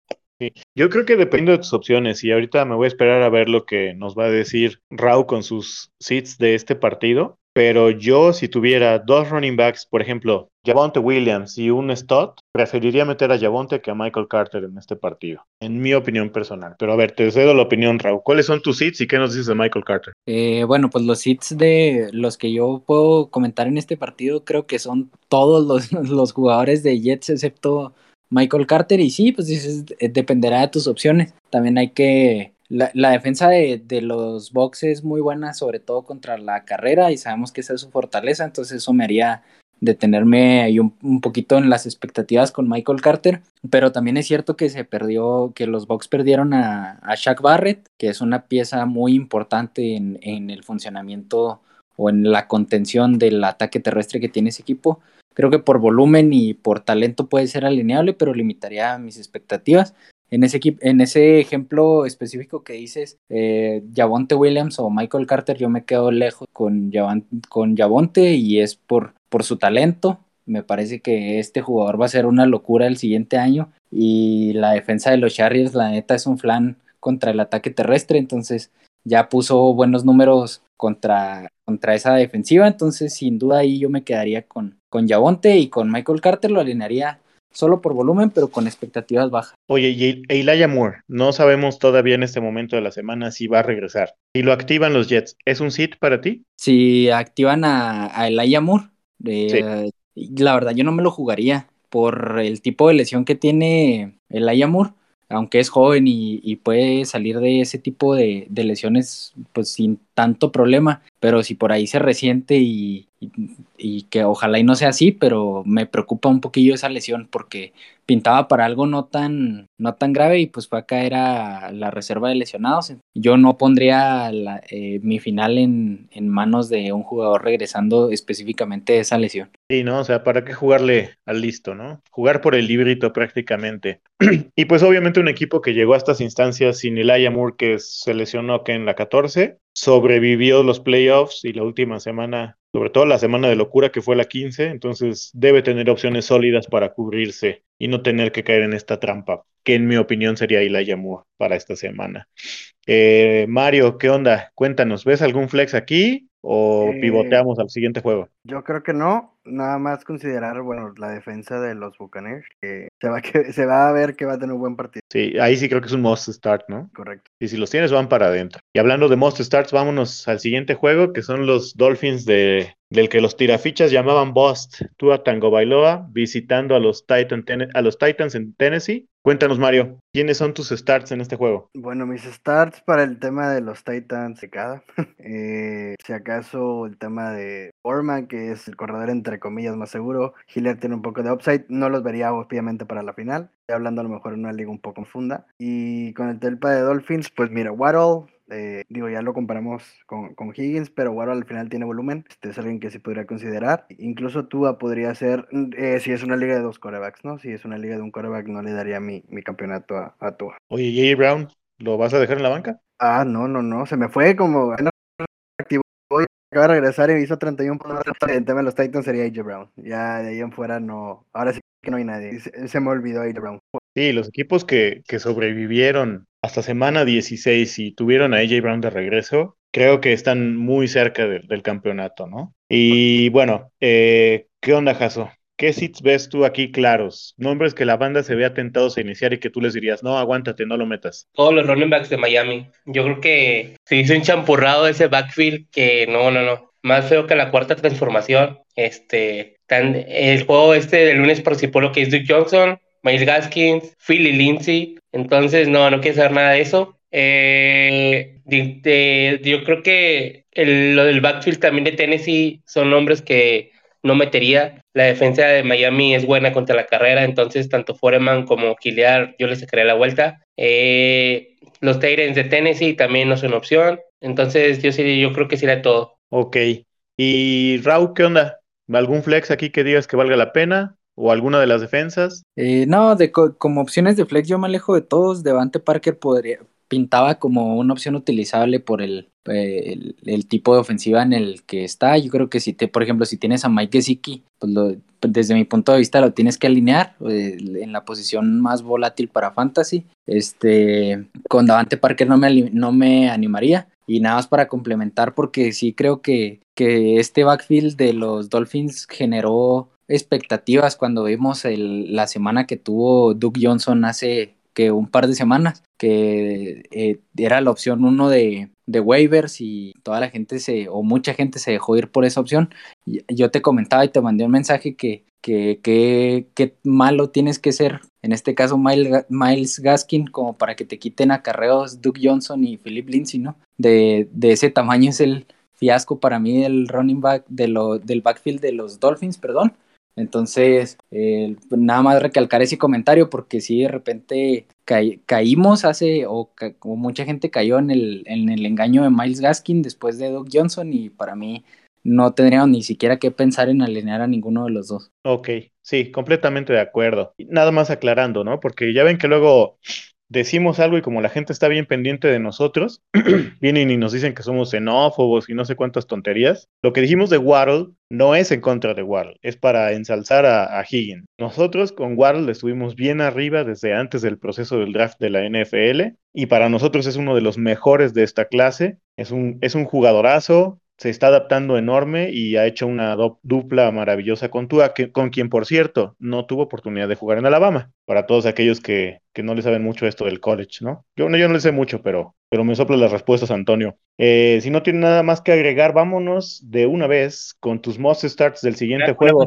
Yo creo que depende de tus opciones y ahorita me voy a esperar a ver lo que nos va a decir Rau con sus seats de este partido. Pero yo, si tuviera dos running backs, por ejemplo, Javonte Williams y un Stott, preferiría meter a Javonte que a Michael Carter en este partido, en mi opinión personal. Pero a ver, te cedo la opinión, Raúl. ¿Cuáles son tus seats y qué nos dices de Michael Carter? Eh, bueno, pues los seats de los que yo puedo comentar en este partido, creo que son todos los, los jugadores de Jets, excepto Michael Carter. Y sí, pues dices, dependerá de tus opciones. También hay que la, defensa de, los Bucks es muy buena, sobre todo contra la carrera, y sabemos que esa es su fortaleza, entonces eso me haría detenerme ahí un, poquito en las expectativas con Michael Carter, pero también es cierto que se perdió, que los Bucks perdieron a, a Shaq Barrett, que es una pieza muy importante en, en el funcionamiento o en la contención del ataque terrestre que tiene ese equipo. Creo que por volumen y por talento puede ser alineable, pero limitaría mis expectativas. En ese, en ese ejemplo específico que dices, eh, Williams o Michael Carter, yo me quedo lejos con, con Javonte y es por, por su talento. Me parece que este jugador va a ser una locura el siguiente año y la defensa de los Chargers, la neta, es un flan contra el ataque terrestre, entonces ya puso buenos números contra, contra esa defensiva, entonces sin duda ahí yo me quedaría con, con Javonte y con Michael Carter lo alinearía solo por volumen, pero con expectativas bajas. Oye, y Elijah Moore, no sabemos todavía en este momento de la semana si va a regresar. Si lo activan los Jets, ¿es un sit para ti? Si activan a, a Elijah Moore, eh, la verdad yo no me lo jugaría por el tipo de lesión que tiene Elijah Moore aunque es joven y, puede salir de ese tipo de, de, lesiones pues sin tanto problema, pero si por ahí se resiente y, y, que ojalá y no sea así, pero me preocupa un poquillo esa lesión porque pintaba para algo no tan, no tan grave y pues fue a caer a la reserva de lesionados. Yo no pondría eh, mi final en, en, manos de un jugador regresando específicamente de esa lesión. Sí, ¿no? O sea, ¿para qué jugarle al listo, no? Jugar por el librito prácticamente. y pues obviamente un equipo que llegó a estas instancias sin Elijah Moore que se lesionó que en la 14, sobrevivió los playoffs y la última semana, sobre todo la semana de locura que fue la 15, entonces debe tener opciones sólidas para cubrirse y no tener que caer en esta trampa, que en mi opinión sería Ilaya Moore para esta semana. Eh, Mario, ¿qué onda? Cuéntanos, ¿ves algún flex aquí o eh, pivoteamos al siguiente juego? Yo creo que no, nada más considerar, bueno, la defensa de los Buccaneers, que se va, que se va a ver que va a tener un buen partido. Sí, ahí sí creo que es un must start, ¿no? Correcto. Y si los tienes, van para adentro. Y hablando de must starts, vámonos al siguiente juego, que son los Dolphins de, del que los tirafichas llamaban Bust, Tua Tango Bailoa, visitando a los, Titan, a los Titans en Tennessee. Cuéntanos, Mario, ¿quiénes son tus starts en este juego? Bueno, mis starts para el tema de los Titans se cada. Eh, si acaso el tema de Foreman, que es el corredor entre comillas más seguro. Hiller tiene un poco de upside. No los vería obviamente para la final. Estoy hablando a lo mejor en una liga un poco profunda. Y con el telpa de Dolphins, pues mira, Waddle, eh, digo, ya lo comparamos con, con, Higgins, pero Waddle al final tiene volumen. Este es alguien que se podría considerar. Incluso Tua podría ser, eh, si es una liga de dos corebacks, ¿no? Si es una liga de un coreback, no le daría mi, mi campeonato a, a Tua. Oye, J.J. Brown, ¿lo vas a dejar en la banca? Ah, no, no, no. Se me fue como acaba de regresar y hizo 31 puntos. El tema de los Titans sería AJ Brown. Ya de ahí en fuera no. Ahora sí que no hay nadie. Se, me olvidó AJ Brown. Sí, los equipos que, que sobrevivieron hasta semana 16 y tuvieron a AJ Brown de regreso, creo que están muy cerca del campeonato, ¿no? Y bueno, eh, ¿qué onda, Jaso? ¿Qué sits ves tú aquí claros? Nombres que la banda se vea tentados a iniciar y que tú les dirías, no, aguántate, no lo metas. Todos los running backs de Miami. Yo creo que se hizo un champurrado ese backfield que no, no, no. Más feo que la cuarta transformación. Este, tan, el juego este de lunes participó lo que es Duke Johnson, Miles Gaskins, Philly Lindsay. Entonces, no, no quiero saber nada de eso. Eh, yo creo que lo del backfield también de Tennessee son nombres que no metería. La defensa de Miami es buena contra la carrera, entonces tanto Foreman como Kiliar yo les sacaré la vuelta. Eh, los Tyrants de Tennessee también no son opción, entonces yo sí, yo creo que será todo. Ok. Y Raúl, ¿qué onda? ¿Algún flex aquí que digas que valga la pena? ¿O alguna de las defensas? Eh, no, de como opciones de flex yo me alejo de todos. Devante Parker podría, pintaba como una opción utilizable por el, el, tipo de ofensiva en el que está. Yo creo que si te, por ejemplo, si tienes a Mike Gesicki, pues desde mi punto de vista lo tienes que alinear eh, en la posición más volátil para fantasy. Este, con Davante Parker no me, no me animaría. Y nada más para complementar, porque sí creo que, que este backfield de los Dolphins generó expectativas cuando vimos el, la semana que tuvo Duke Johnson hace que un par de semanas, que eh, era la opción uno de, de, waivers y toda la gente se, o mucha gente se dejó ir por esa opción. Yo te comentaba y te mandé un mensaje que que, que, malo tienes que ser, en este caso Miles, Gaskin, como para que te quiten acarreos Duke Johnson y Philip Lindsay, ¿no? De, de ese tamaño es el fiasco para mí del running back, de lo, del backfield de los Dolphins, perdón. Entonces, nada más recalcar ese comentario porque si de repente caímos hace, o, como mucha gente cayó en el, en el engaño de Miles Gaskin después de Doug Johnson y para mí no tendríamos ni siquiera que pensar en alinear a ninguno de los dos. Ok, sí, completamente de acuerdo. Nada más aclarando, ¿no? Porque ya ven que luego decimos algo y como la gente está bien pendiente de nosotros, vienen y nos dicen que somos xenófobos y no sé cuántas tonterías. Lo que dijimos de Waddle no es en contra de Waddle, es para ensalzar a, Higgins. Nosotros con Waddle estuvimos bien arriba desde antes del proceso del draft de la NFL y para nosotros es uno de los mejores de esta clase. Es un, es un jugadorazo, se está adaptando enorme y ha hecho una dupla maravillosa con Tua, que, con quien, por cierto, no tuvo oportunidad de jugar en Alabama. Para todos aquellos que, que no le saben mucho esto del college, ¿no? Yo, yo no le sé mucho, pero, pero me sopla las respuestas, Antonio. Eh, si no tiene nada más que agregar, vámonos de una vez con tus most starts del siguiente juego,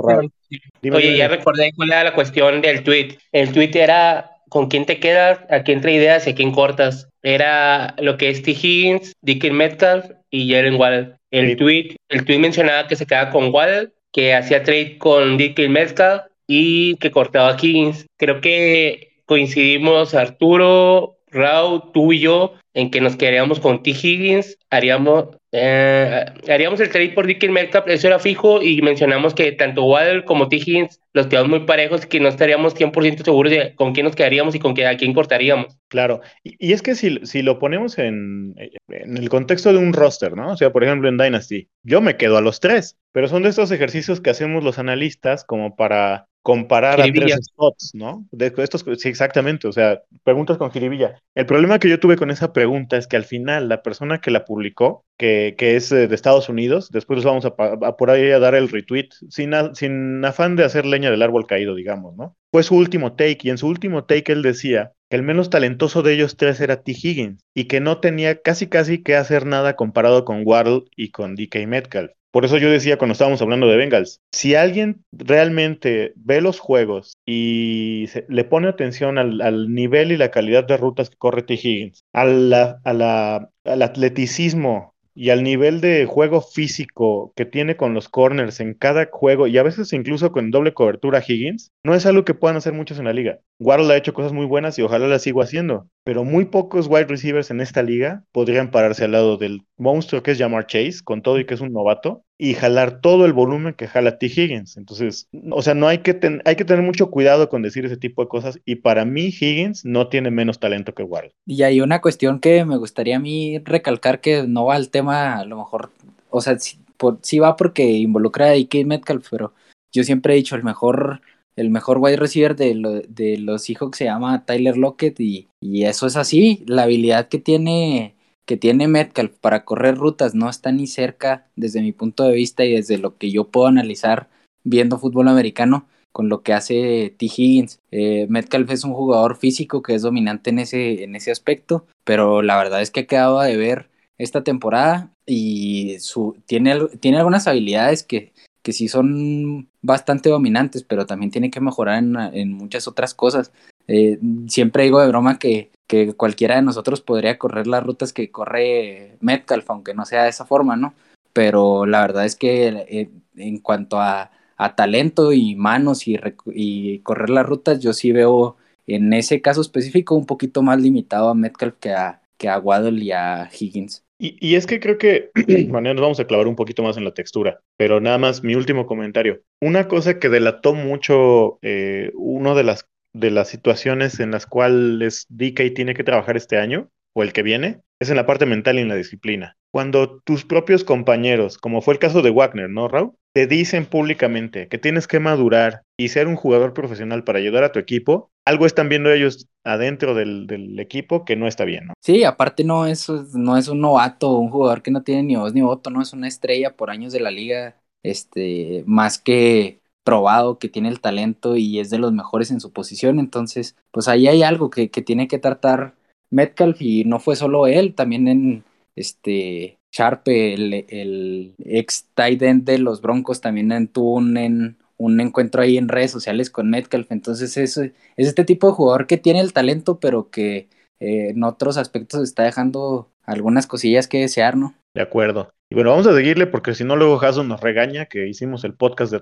Oye, ya recordé cuál era la cuestión del tweet. El tweet era con quién te quedas, a quién trae ideas y a quién cortas. Era lo que es T. Higgins, Dickie Metcalf y Jalen Waddle. El, tweet, el tweet mencionaba que se quedaba con Waddle, que hacía trade con Dickie Metcalf y que cortaba a Higgins. Creo que coincidimos Arturo, Raúl, tú y yo en que nos quedaríamos con T. Higgins, haríamos, eh, haríamos el trade por Dickie Metcalf, eso era fijo, y mencionamos que tanto Waddle como T. Higgins los quedamos muy parejos, que no estaríamos 100% seguros de con quién nos quedaríamos y con qué, a quién cortaríamos. Claro, y, es que si, si lo ponemos en, en, el contexto de un roster, ¿no? O sea, por ejemplo, en Dynasty, yo me quedo a los tres, pero son de estos ejercicios que hacemos los analistas como para comparar a tres spots, ¿no? De estos, sí, exactamente, o sea, preguntas con jiribilla. El problema que yo tuve con esa pregunta es que al final la persona que la publicó, que, que es eh, de Estados Unidos, después les vamos a, por ahí a dar el retweet, sin, sin afán de hacer leña del árbol caído, digamos, ¿no? Fue su último take y en su último take él decía que el menos talentoso de ellos tres era T. Higgins y que no tenía casi casi que hacer nada comparado con Waddle y con DK Metcalf. Por eso yo decía cuando estábamos hablando de Bengals, si alguien realmente ve los juegos y le pone atención al, nivel y la calidad de rutas que corre T. Higgins, al atleticismo y al nivel de juego físico que tiene con los corners en cada juego y a veces incluso con doble cobertura Higgins, no es algo que puedan hacer muchos en la liga. Waddle ha hecho cosas muy buenas y ojalá las siga haciendo, pero muy pocos wide receivers en esta liga podrían pararse al lado del monstruo que es Jamar Chase, con todo y que es un novato, y jalar todo el volumen que jala T. Higgins. Entonces, o sea, no hay que, hay que tener mucho cuidado con decir ese tipo de cosas. Y para mí, Higgins no tiene menos talento que Waddle. Y hay una cuestión que me gustaría a mí recalcar que no va al tema, a lo mejor, o sea, sí, va porque involucra a DK Metcalf, pero yo siempre he dicho el mejor el mejor wide receiver de, de los Seahawks se llama Tyler Lockett y, y, eso es así. La habilidad que tiene que tiene Metcalf para correr rutas no está ni cerca desde mi punto de vista y desde lo que yo puedo analizar viendo fútbol americano con lo que hace T. Higgins. Eh, Metcalf es un jugador físico que es dominante en ese, en ese aspecto, pero la verdad es que ha quedado de ver esta temporada y su, tiene, tiene algunas habilidades que, que sí son bastante dominantes, pero también tiene que mejorar en, muchas otras cosas. Eh, siempre digo de broma que que cualquiera de nosotros podría correr las rutas que corre Metcalf, aunque no sea de esa forma, ¿no? Pero la verdad es que eh, en cuanto a, talento y manos y, correr las rutas, yo sí veo en ese caso específico un poquito más limitado a Metcalf que a, que a Waddle y a Higgins. Y, y, es que creo que, bueno, nos vamos a clavar un poquito más en la textura, pero nada más mi último comentario. Una cosa que delató mucho eh, una de las, de las situaciones en las cuales DK tiene que trabajar este año, o el que viene, es en la parte mental y en la disciplina. Cuando tus propios compañeros, como fue el caso de Wagner, ¿no, Raúl? Te dicen públicamente que tienes que madurar y ser un jugador profesional para ayudar a tu equipo, algo están viendo ellos adentro del, del, equipo que no está bien, ¿no? Sí, aparte no es, no es un novato, un jugador que no tiene ni voz ni voto, no es una estrella por años de la liga, este, más que probado que tiene el talento y es de los mejores en su posición, entonces, pues ahí hay algo que, que tiene que tratar Metcalf y no fue solo él, también en este Sharp, el, ex tight end de los Broncos, también tuvo un, en, un encuentro ahí en redes sociales con Metcalf. Entonces es, es este tipo de jugador que tiene el talento, pero que eh, en otros aspectos está dejando algunas cosillas que desear, ¿no? De acuerdo. Y bueno, vamos a seguirle porque si no luego Jason nos regaña que hicimos el podcast de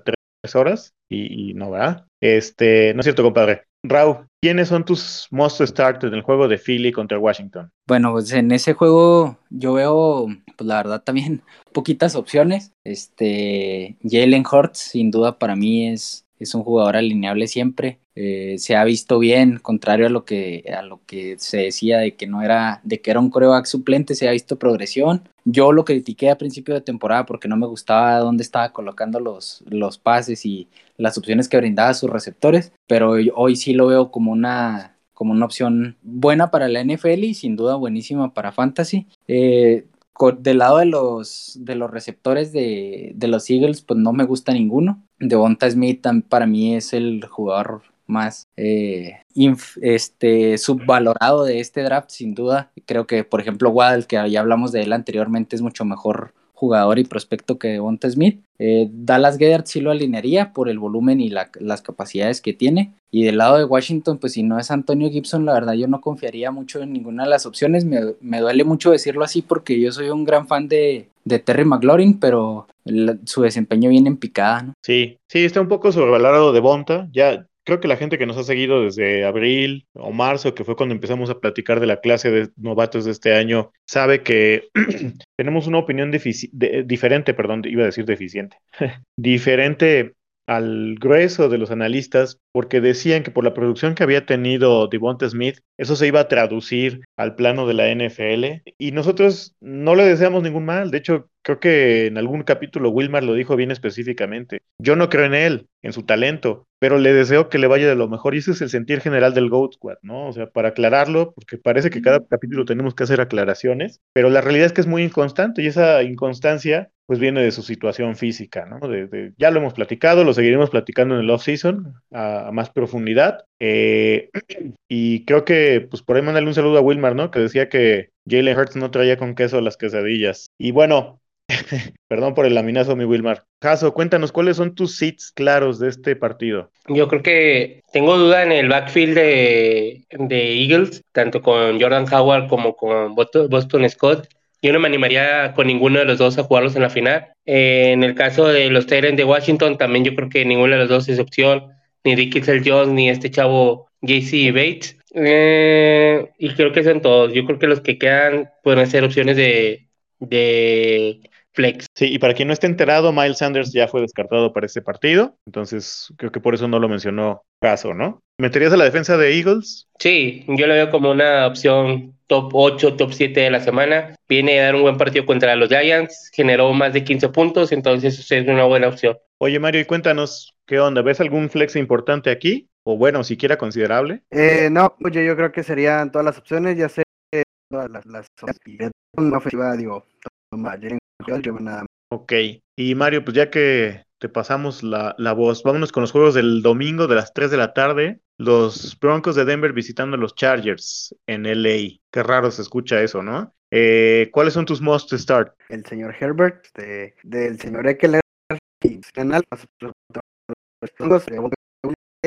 horas y, no, ¿verdad? Este, no es cierto, compadre. Raúl, ¿quiénes son tus most start en el juego de Philly contra Washington? Bueno, pues en ese juego yo veo, pues la verdad también poquitas opciones. Este, Jalen Hurts, sin duda para mí es, es un jugador alineable siempre. Eh, se ha visto bien, contrario a lo que a lo que se decía de que no era, de que era un coreback suplente, se ha visto progresión. Yo lo critiqué a principio de temporada porque no me gustaba dónde estaba colocando los, los pases y las opciones que brindaba a sus receptores, pero hoy sí lo veo como una como una opción buena para la NFL y sin duda buenísima para Fantasy. Eh, del lado de los, de los receptores de, de, los Eagles, pues no me gusta ninguno. Devonta Smith para mí es el jugador más eh, este, subvalorado de este draft, sin duda. Creo que, por ejemplo, Waddle, que ya hablamos de él anteriormente, es mucho mejor jugador y prospecto que Devonta Smith. Eh, Dallas Gedert sí lo alinearía por el volumen y las capacidades que tiene. Y del lado de Washington, pues si no es Antonio Gibson, la verdad yo no confiaría mucho en ninguna de las opciones. Me, me duele mucho decirlo así porque yo soy un gran fan de, de Terry McLaurin, pero su desempeño viene en picada. Sí, sí, está un poco sobrevalorado de Bonta. Ya, creo que la gente que nos ha seguido desde abril o marzo, que fue cuando empezamos a platicar de la clase de novatos de este año, sabe que tenemos una opinión de, diferente, perdón, iba a decir deficiente, diferente al grueso de los analistas porque decían que por la producción que había tenido Devonta Smith, eso se iba a traducir al plano de la NFL y nosotros no le deseamos ningún mal. De hecho, creo que en algún capítulo Wilmar lo dijo bien específicamente. Yo no creo en él, en su talento, pero le deseo que le vaya de lo mejor y ese es el sentir general del Goat Squad, ¿no? O sea, para aclararlo, porque parece que cada capítulo tenemos que hacer aclaraciones, pero la realidad es que es muy inconstante y esa inconstancia pues viene de su situación física, ¿no? De, ya lo hemos platicado, lo seguiremos platicando en el off-season a, más profundidad. Eh, y creo que, pues por ahí mandarle un saludo a Wilmar, ¿no? Que decía que Jalen Hurts no traía con queso las quesadillas. Y bueno, perdón por el laminazo, mi Wilmar. Caso, cuéntanos cuáles son tus seats claros de este partido. Yo creo que tengo duda en el backfield de, Eagles, tanto con Jordan Howard como con Boston Scott. Yo no me animaría con ninguno de los dos a jugarlos en la final. Eh, en el caso de los Tyrants de Washington, también yo creo que ninguno de los dos es opción. Ni Ricky Jones, ni este chavo JC Bates. Eh, y creo que son todos. Yo creo que los que quedan pueden ser opciones de, de flex. Sí, y para quien no esté enterado, Miles Sanders ya fue descartado para este partido. Entonces, creo que por eso no lo mencionó Caso, ¿no? ¿Meterías a la defensa de Eagles? Sí, yo lo veo como una opción top 8, top 7 de la semana. Viene a dar un buen partido contra los Giants, generó más de 15 puntos, entonces es una buena opción. Oye, Mario, y cuéntanos, ¿qué onda? ¿Ves algún flex importante aquí? O bueno, siquiera considerable. Eh, no, oye, yo creo que serían todas las opciones, ya sé todas las, las una ofensiva, digo, nada. Ok, y Mario, pues ya que te pasamos la, la, voz. Vámonos con los juegos del domingo de las 3 de la tarde. Los Broncos de Denver visitando a los Chargers en LA. Qué raro se escucha eso, ¿no? Eh, ¿Cuáles son tus most start? El señor Herbert, de, del señor Eckler y canal.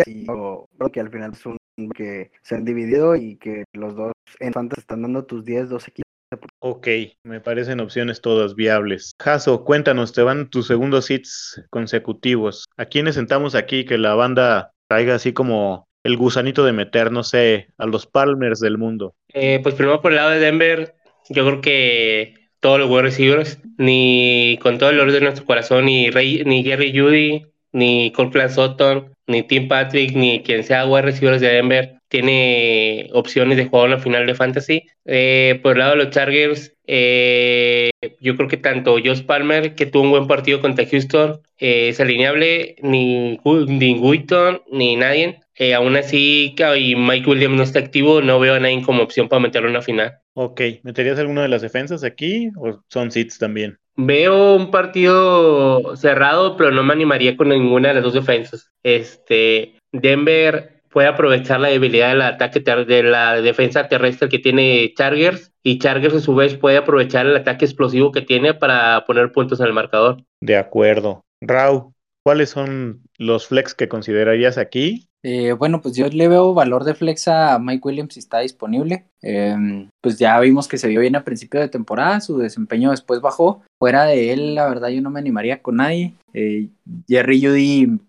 Y creo que al final es un que se han dividido y que los dos en están dando tus 10, 12 equipos Ok, me parecen opciones todas viables. Jaso, cuéntanos, te van tus segundos hits consecutivos. ¿A quiénes sentamos aquí que la banda traiga así como el gusanito de meter, no sé, a los Palmers del mundo? Eh, pues primero por el lado de Denver, yo creo que todos los wide receivers, ni con todo el olor de nuestro corazón, ni, ni Jerry Judy, ni Copeland Sutton, ni Tim Patrick, ni quien sea wide receivers de Denver, tiene opciones de jugar en la final de Fantasy. Eh, por el lado de los Chargers, eh, yo creo que tanto Josh Palmer, que tuvo un buen partido contra Houston, eh, es alineable, ni, ni Wheaton, ni nadie. aún así, y Mike Williams no está activo, no veo a nadie como opción para meterlo en la final. Ok, ¿meterías alguna de las defensas aquí o son seats también? Veo un partido cerrado, pero no me animaría con ninguna de las dos defensas. Este, Denver puede aprovechar la debilidad del ataque de la defensa terrestre que tiene Chargers y Chargers a su vez puede aprovechar el ataque explosivo que tiene para poner puntos en el marcador. De acuerdo. Rau, ¿cuáles son los flex que considerarías aquí eh, bueno, pues yo le veo valor de flex a Mike Williams si está disponible. Em, pues ya vimos que se vio bien a principio de temporada, su desempeño después bajó. Fuera de él, la verdad, yo no me animaría con nadie. Eh, Jerry Judy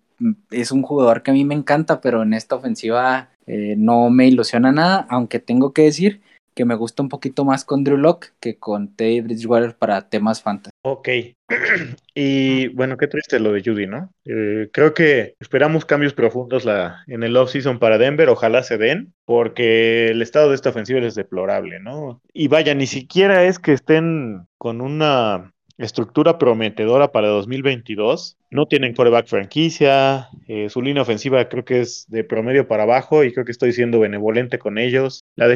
es un jugador que a mí me encanta, pero en esta ofensiva eh, no me ilusiona nada, aunque tengo que decir que me gusta un poquito más con Drew Locke que con Teddy Bridgewater para temas fantasy. Ok. y bueno, qué triste lo de Judy, ¿no? Eh, creo que esperamos cambios profundos la, en el offseason para Denver, ojalá se den, porque el estado de esta ofensiva es deplorable, ¿no? Y vaya, ni siquiera es que estén con una estructura prometedora para 2022. No tienen coreback franquicia, eh, su línea ofensiva creo que es de promedio para abajo y creo que estoy siendo benevolente con ellos. La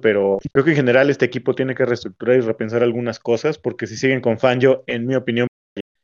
pero creo que en general este equipo tiene que reestructurar y repensar algunas cosas, porque si siguen con Fangio, en mi opinión,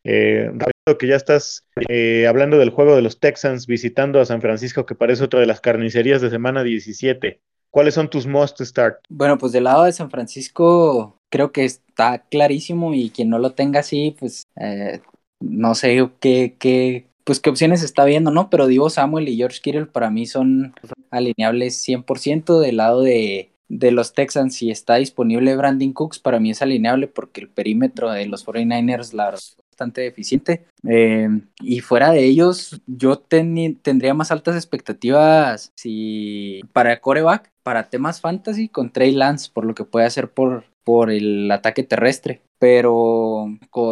eh, que ya estás eh, hablando del juego de los Texans visitando a San Francisco, que parece otra de las carnicerías de semana 17. ¿Cuáles son tus must start? Bueno, pues del lado de San Francisco creo que está clarísimo y quien no lo tenga así, pues eh, no sé qué, qué, pues qué opciones está viendo, ¿no? Pero Divo Samuel y George Kittle para mí son alineables 100% del lado de, de los Texans, si está disponible Brandon Cooks, para mí es alineable porque el perímetro de los 49ers, la bastante deficiente. Eh, y fuera de ellos, yo tendría más altas expectativas si para coreback, para temas fantasy, con Trey Lance, por lo que puede hacer por, por el ataque terrestre. Pero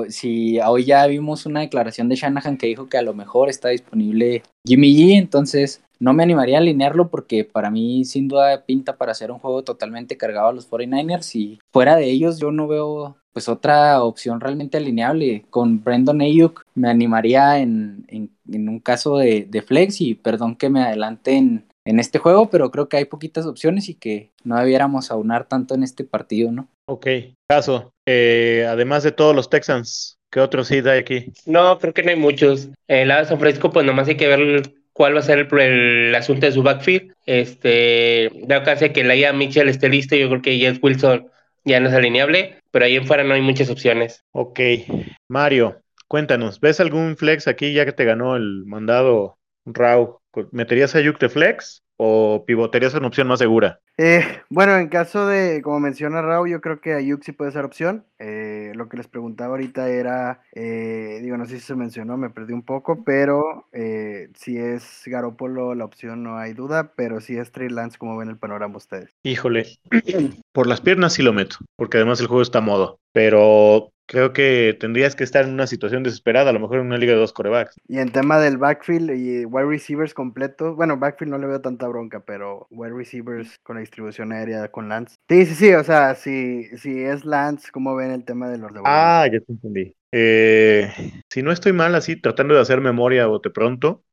si hoy ya vimos una declaración de Shanahan que dijo que a lo mejor está disponible Jimmy G, entonces no me animaría a alinearlo porque para mí sin duda pinta para hacer un juego totalmente cargado a los 49ers y fuera de ellos yo no veo pues otra opción realmente alineable. Con Brandon Ayuk me animaría en, un caso de, flex y perdón que me adelante en, este juego, pero creo que hay poquitas opciones y que no debiéramos aunar tanto en este partido, ¿no? Ok, caso. Eh, además de todos los Texans, ¿qué otros sí hay aquí? No, creo que no hay muchos. El lado de San Francisco, pues nomás hay que ver cuál va a ser el, asunto de su backfield. Este, da casi que la IA Mitchell esté listo, yo creo que Jess Wilson ya no es alineable, pero ahí en fuera no hay muchas opciones. Ok, Mario, cuéntanos, ¿ves algún flex aquí ya que te ganó el mandado Rau? ¿Meterías a Yuk flex o pivotarías una opción más segura? Eh, bueno, en caso de, como menciona Raúl, yo creo que Ayuk sí puede ser opción. Eh, lo que les preguntaba ahorita era, eh, digo, no sé si se mencionó, me perdí un poco, pero si es Garópolo la opción no hay duda, pero si es Trey Lance, como ven el panorama ustedes? Híjole, por las piernas sí lo meto, porque además el juego está a modo, pero creo que tendrías que estar en una situación desesperada, a lo mejor en una liga de dos corebacks. Y en tema del backfield y wide receivers completos, bueno, backfield no le veo tanta bronca, pero wide receivers con la distribución aérea con Lance. Sí, sí, sí, o sea, si, si es Lance, ¿cómo ven el tema de los de Ah, ya te entendí. Eh, si no estoy mal así, tratando de hacer memoria bote pronto,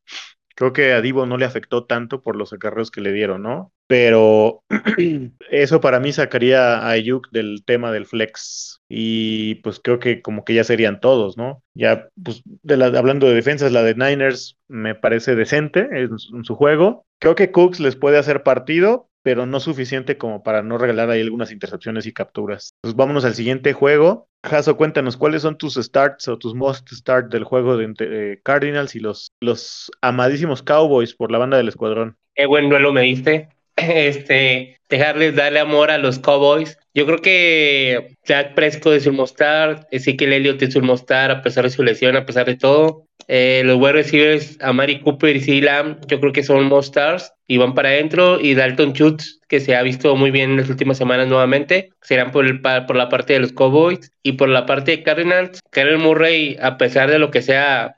Creo que a Divo no le afectó tanto por los acarreos que le dieron, ¿no? Pero eso para mí sacaría a Ayuk del tema del flex. Y pues creo que como que ya serían todos, ¿no? Ya, pues, de la, hablando de defensas, la de Niners me parece decente en, su juego. Creo que Cooks les puede hacer partido, pero no suficiente como para no regalar ahí algunas intercepciones y capturas. Pues vámonos al siguiente juego. Jaso, cuéntanos, ¿cuáles son tus starts o tus most start del juego de, Cardinals y los, los amadísimos Cowboys por la banda del escuadrón? Qué buen duelo me diste. Este, dejarles darle amor a los Cowboys. Yo creo que Jack Prescott es un mostar, Ezekiel Elliott es un mostar a pesar de su lesión, a pesar de todo. Eh, los wide receivers, Amari Cooper y C. Lamb, yo creo que son mostars y van para adentro. Y Dalton Schultz, que se ha visto muy bien en las últimas semanas nuevamente, serán por, el, por la parte de los Cowboys. Y por la parte de Cardinals, Karen Murray, a pesar de lo que sea,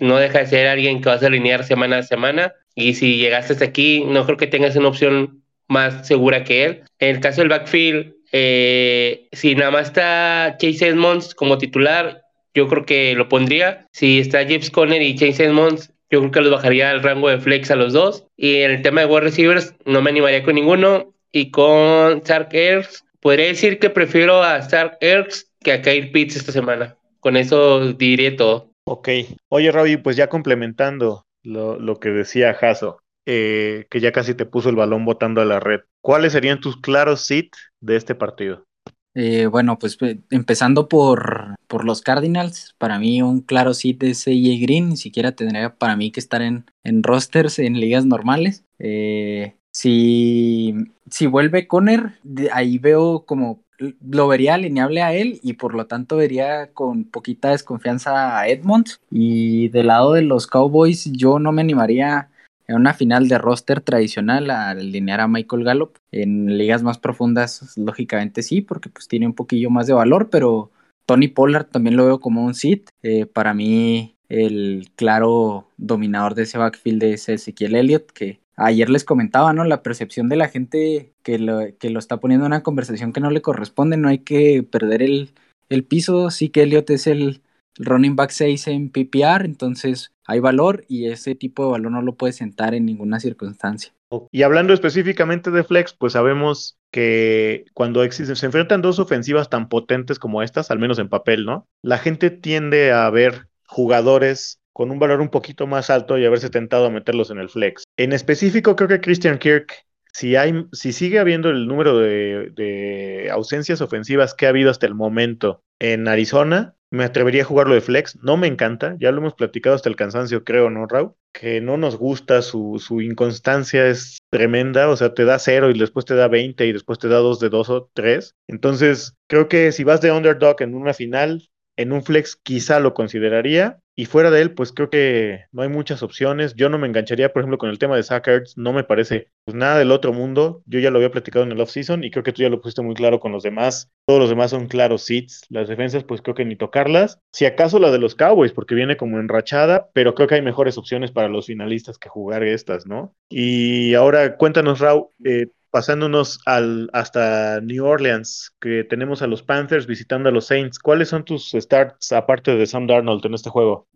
no deja de ser alguien que vas a alinear semana a semana. Y si llegaste hasta aquí, no creo que tengas una opción más segura que él. En el caso del backfield, eh, si nada más está Chase Edmonds como titular, yo creo que lo pondría. Si está James Conner y Chase Edmonds, yo creo que los bajaría al rango de flex a los dos. Y en el tema de wide receivers, no me animaría con ninguno. Y con Stark Ertz, podría decir que prefiero a Stark Ertz que a Kyle Pitts esta semana. Con eso diré todo. Ok. Oye, Robbie, pues ya complementando lo, lo que decía Jaso, eh, que ya casi te puso el balón botando a la red. ¿Cuáles serían tus claros sit de este partido? Eh, bueno, pues empezando por, por los Cardinals, para mí un claro sit es AJ Green, ni siquiera tendría para mí que estar en, en rosters en ligas normales. Eh, si, si vuelve Conner, ahí veo como lo vería alineable a él y por lo tanto vería con poquita desconfianza a Edmonds. Y del lado de los Cowboys, yo no me animaría en una final de roster tradicional a alinear a Michael Gallup. En ligas más profundas, lógicamente sí, porque pues tiene un poquillo más de valor, pero Tony Pollard también lo veo como un sit. Eh, para mí, el claro dominador de ese backfield es Ezequiel Elliott, que ayer les comentaba, ¿no? La percepción de la gente que lo, que lo está poniendo en una conversación que no le corresponde, no hay que perder el, el piso, sí que Elliot es el running back 6 en PPR, entonces hay valor y ese tipo de valor no lo puede sentar en ninguna circunstancia. Y hablando específicamente de flex, pues sabemos que cuando existen, se enfrentan dos ofensivas tan potentes como estas, al menos en papel, ¿no? La gente tiende a ver jugadores con un valor un poquito más alto y haberse tentado a meterlos en el flex. En específico, creo que Christian Kirk, si, hay, si sigue habiendo el número de, ausencias ofensivas que ha habido hasta el momento en Arizona, me atrevería a jugarlo de flex. No me encanta, ya lo hemos platicado hasta el cansancio, creo, ¿no, Raúl? Que no nos gusta, su, su inconstancia es tremenda, o sea, te da cero y después te da 20 y después te da dos de dos o tres. Entonces, creo que si vas de underdog en una final, en un flex quizá lo consideraría. Y fuera de él, pues creo que no hay muchas opciones. Yo no me engancharía, por ejemplo, con el tema de Zach No me parece pues, nada del otro mundo. Yo ya lo había platicado en el off-season y creo que tú ya lo pusiste muy claro con los demás. Todos los demás son claros seats. Las defensas, pues creo que ni tocarlas. Si acaso la de los Cowboys, porque viene como enrachada, pero creo que hay mejores opciones para los finalistas que jugar estas, ¿no? Y ahora cuéntanos, Raúl, eh, pasándonos al, hasta New Orleans, que tenemos a los Panthers visitando a los Saints. ¿Cuáles son tus starts aparte de Sam Darnold en este juego?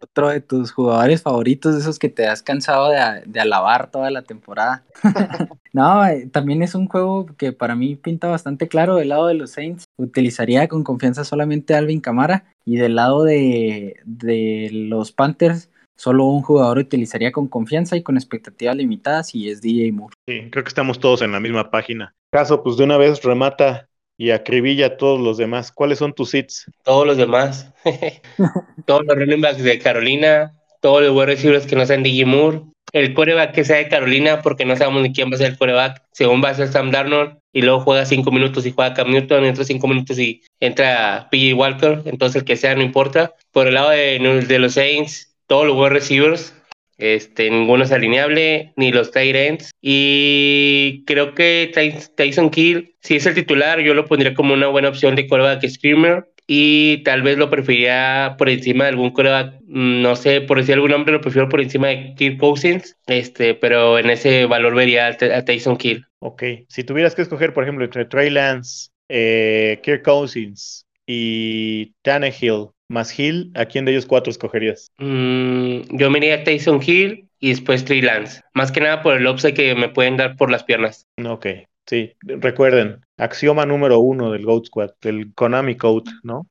Otro de tus jugadores favoritos, esos que te has cansado de, alabar toda la temporada. no, eh, también es un juego que para mí pinta bastante claro del lado de los Saints. Utilizaría con confianza solamente Alvin Camara y del lado de, de los Panthers solo un jugador utilizaría con confianza y con expectativas limitadas y es DJ Moore. Sí, creo que estamos todos en la misma página. Caso, pues de una vez remata y acribilla a todos los demás. ¿Cuáles son tus hits? Todos los demás. todos los running backs de Carolina, todos los wide receivers que no sean DJ Moore, el coreback que sea de Carolina, porque no sabemos ni quién va a ser el coreback, según va a ser Sam Darnold, y luego juega cinco minutos y juega Cam Newton, entra cinco minutos y entra PJ Walker, entonces el que sea no importa. Por el lado de, de los Saints, todos los wide receivers, este, ninguno es alineable, ni los tight ends. Y creo que Tyson Kill, si es el titular, yo lo pondría como una buena opción de quarterback screamer. Y tal vez lo preferiría por encima de algún quarterback, mm, no sé, por decir algún nombre, lo prefiero por encima de Kirk Cousins. Este, pero en ese valor vería a, Tyson Kill. Ok, si tuvieras que escoger, por ejemplo, entre Trey Lance, eh, Kirk Cousins y Tannehill, más Hill, ¿a quién de ellos cuatro escogerías? Mm, yo me iría a Tyson Hill y después Trey Lance. Más que nada por el upside que me pueden dar por las piernas. Ok, sí. Recuerden, axioma número uno del Goat Squad, del Konami Code, ¿no?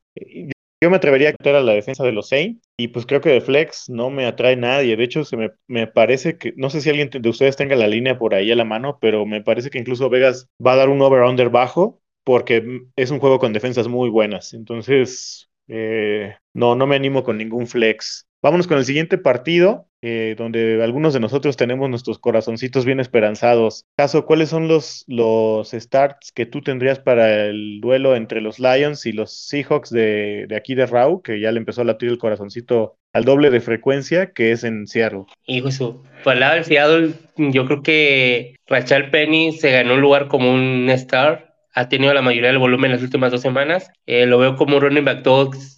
Yo me atrevería a quitar a la defensa de los Saints y pues creo que de Flex no me atrae nadie. De hecho, se me, me, parece que, no sé si alguien de ustedes tenga la línea por ahí a la mano, pero me parece que incluso Vegas va a dar un over-under bajo porque es un juego con defensas muy buenas. Entonces, eh, no, no me animo con ningún flex. Vámonos con el siguiente partido. eh, donde algunos de nosotros tenemos nuestros corazoncitos bien esperanzados. Caso, ¿cuáles son los, los starts que tú tendrías para el duelo entre los Lions y los Seahawks de, de aquí de Rau, que ya le empezó a latir el corazoncito al doble de frecuencia que es en Seattle. Hijo su, del Seattle, yo creo que Rachel Penny se ganó un lugar como un star. Ha tenido la mayoría del volumen en las últimas dos semanas. Eh, lo veo como un running back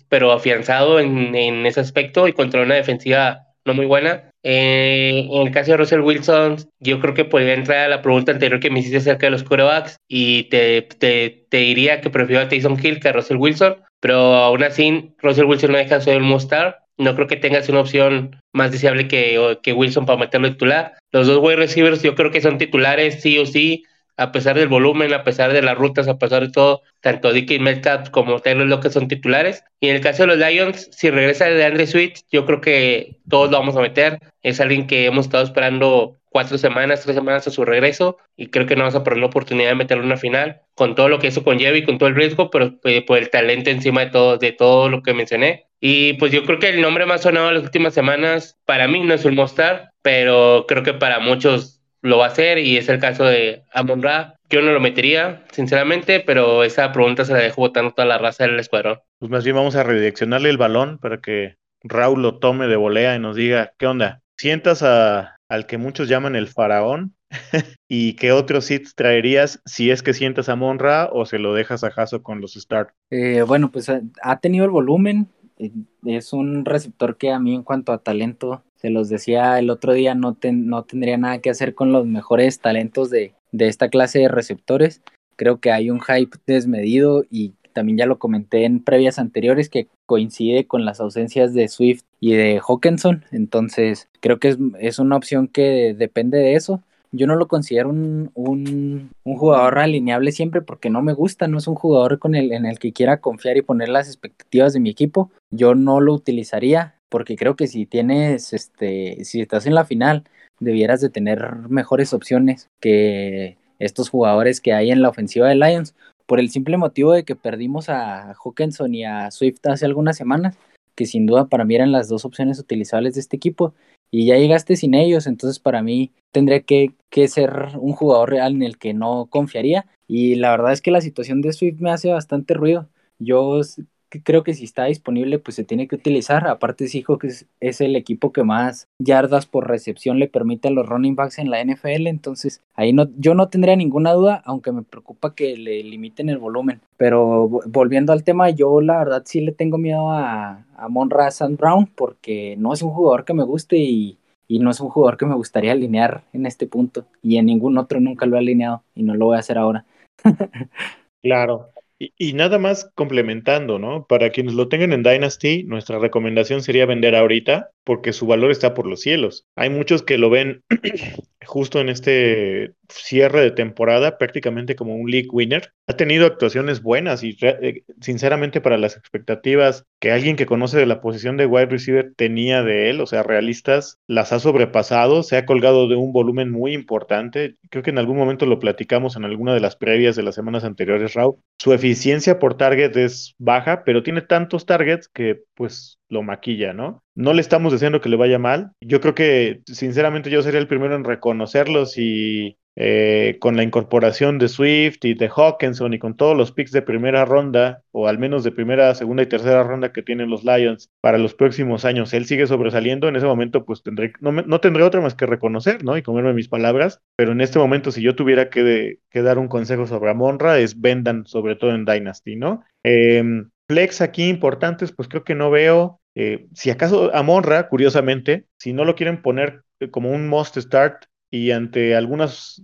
pero afianzado en, en, ese aspecto y contra una defensiva no muy buena. Eh, en el caso de Russell Wilson, yo creo que podría entrar a la pregunta anterior que me hiciste acerca de los quarterbacks y te, te, te diría que prefiero a Tyson Hill que a Russell Wilson, pero aún así Russell Wilson no deja de ser el Mostar no creo que tengas una opción más deseable que, que Wilson para meterlo titular. Los dos wide receivers yo creo que son titulares sí o sí, a pesar del volumen, a pesar de las rutas, a pesar de todo, tanto Dicky Metcalf como Taylor Locke son titulares. Y en el caso de los Lions, si regresa de Andre Swift, yo creo que todos lo vamos a meter. Es alguien que hemos estado esperando cuatro semanas, tres semanas a su regreso y creo que no vamos a perder la oportunidad de meterlo en una final con todo lo que eso conlleva y con todo el riesgo, pero eh, por el talento encima de todo, de todo lo que mencioné. Y pues yo creo que el nombre más sonado en las últimas semanas para mí no es un Mostar, pero creo que para muchos lo va a hacer y es el caso de Amon Ra. Yo no lo metería, sinceramente, pero esa pregunta se la dejo votando toda la raza del escuadrón. Pues más bien vamos a redireccionarle el balón para que Raúl lo tome de volea y nos diga, ¿qué onda? ¿Sientas a, al que muchos llaman el faraón? ¿Y qué otros hits traerías si es que sientas a Monra o se lo dejas a Jaso con los start? Eh, bueno, pues ha tenido el volumen, eh, es un receptor que a mí en cuanto a talento, se los decía el otro día, no, no tendría nada que hacer con los mejores talentos de, de esta clase de receptores. Creo que hay un hype desmedido y también ya lo comenté en previas anteriores que coincide con las ausencias de Swift y de Hawkinson. Entonces, creo que es, es una opción que depende de eso yo no lo considero un, un, jugador alineable siempre porque no me gusta, no es un jugador con el, en el que quiera confiar y poner las expectativas de mi equipo. Yo no lo utilizaría porque creo que si tienes, este, si estás en la final, debieras de tener mejores opciones que estos jugadores que hay en la ofensiva de Lions, por el simple motivo de que perdimos a Hawkinson y a Swift hace algunas semanas, que sin duda para mí eran las dos opciones utilizables de este equipo, y ya llegaste sin ellos, entonces para mí tendría que, que, ser un jugador real en el que no confiaría. Y la verdad es que la situación de Swift me hace bastante ruido. Yo creo que si está disponible, pues se tiene que utilizar. Aparte, hijo que es, el equipo que más yardas por recepción le permite a los running backs en la NFL. Entonces, ahí no, yo no tendría ninguna duda, aunque me preocupa que le limiten el volumen. Pero volviendo al tema, yo la verdad sí le tengo miedo a, a Monra Sand Brown porque no es un jugador que me guste y, y no es un jugador que me gustaría alinear en este punto. Y en ningún otro nunca lo he alineado y no lo voy a hacer ahora. claro. Y, nada más complementando, ¿no? Para quienes lo tengan en Dynasty, nuestra recomendación sería vender ahorita porque su valor está por los cielos. Hay muchos que lo ven justo en este cierre de temporada prácticamente como un league winner. Ha tenido actuaciones buenas y eh, sinceramente para las expectativas que alguien que conoce de la posición de wide receiver tenía de él, o sea, realistas, las ha sobrepasado, se ha colgado de un volumen muy importante. Creo que en algún momento lo platicamos en alguna de las previas de las semanas anteriores, Raúl. Su eficiencia por target es baja, pero tiene tantos targets que pues lo maquilla, ¿no? No le estamos diciendo que le vaya mal. Yo creo que, sinceramente, yo sería el primero en reconocerlos y eh, con la incorporación de Swift y de Hawkinson y con todos los picks de primera ronda, o al menos de primera, segunda y tercera ronda que tienen los Lions para los próximos años, él sigue sobresaliendo, en ese momento pues tendré, no, no tendré otra más que reconocer, ¿no? Y comerme mis palabras, pero en este momento si yo tuviera que, dar un consejo sobre Amonra es vendan sobre todo en Dynasty, ¿no? Em, flex aquí importantes, pues creo que no veo. Eh, si acaso Amonra, curiosamente, si no lo quieren poner eh, como un must start, y ante algunas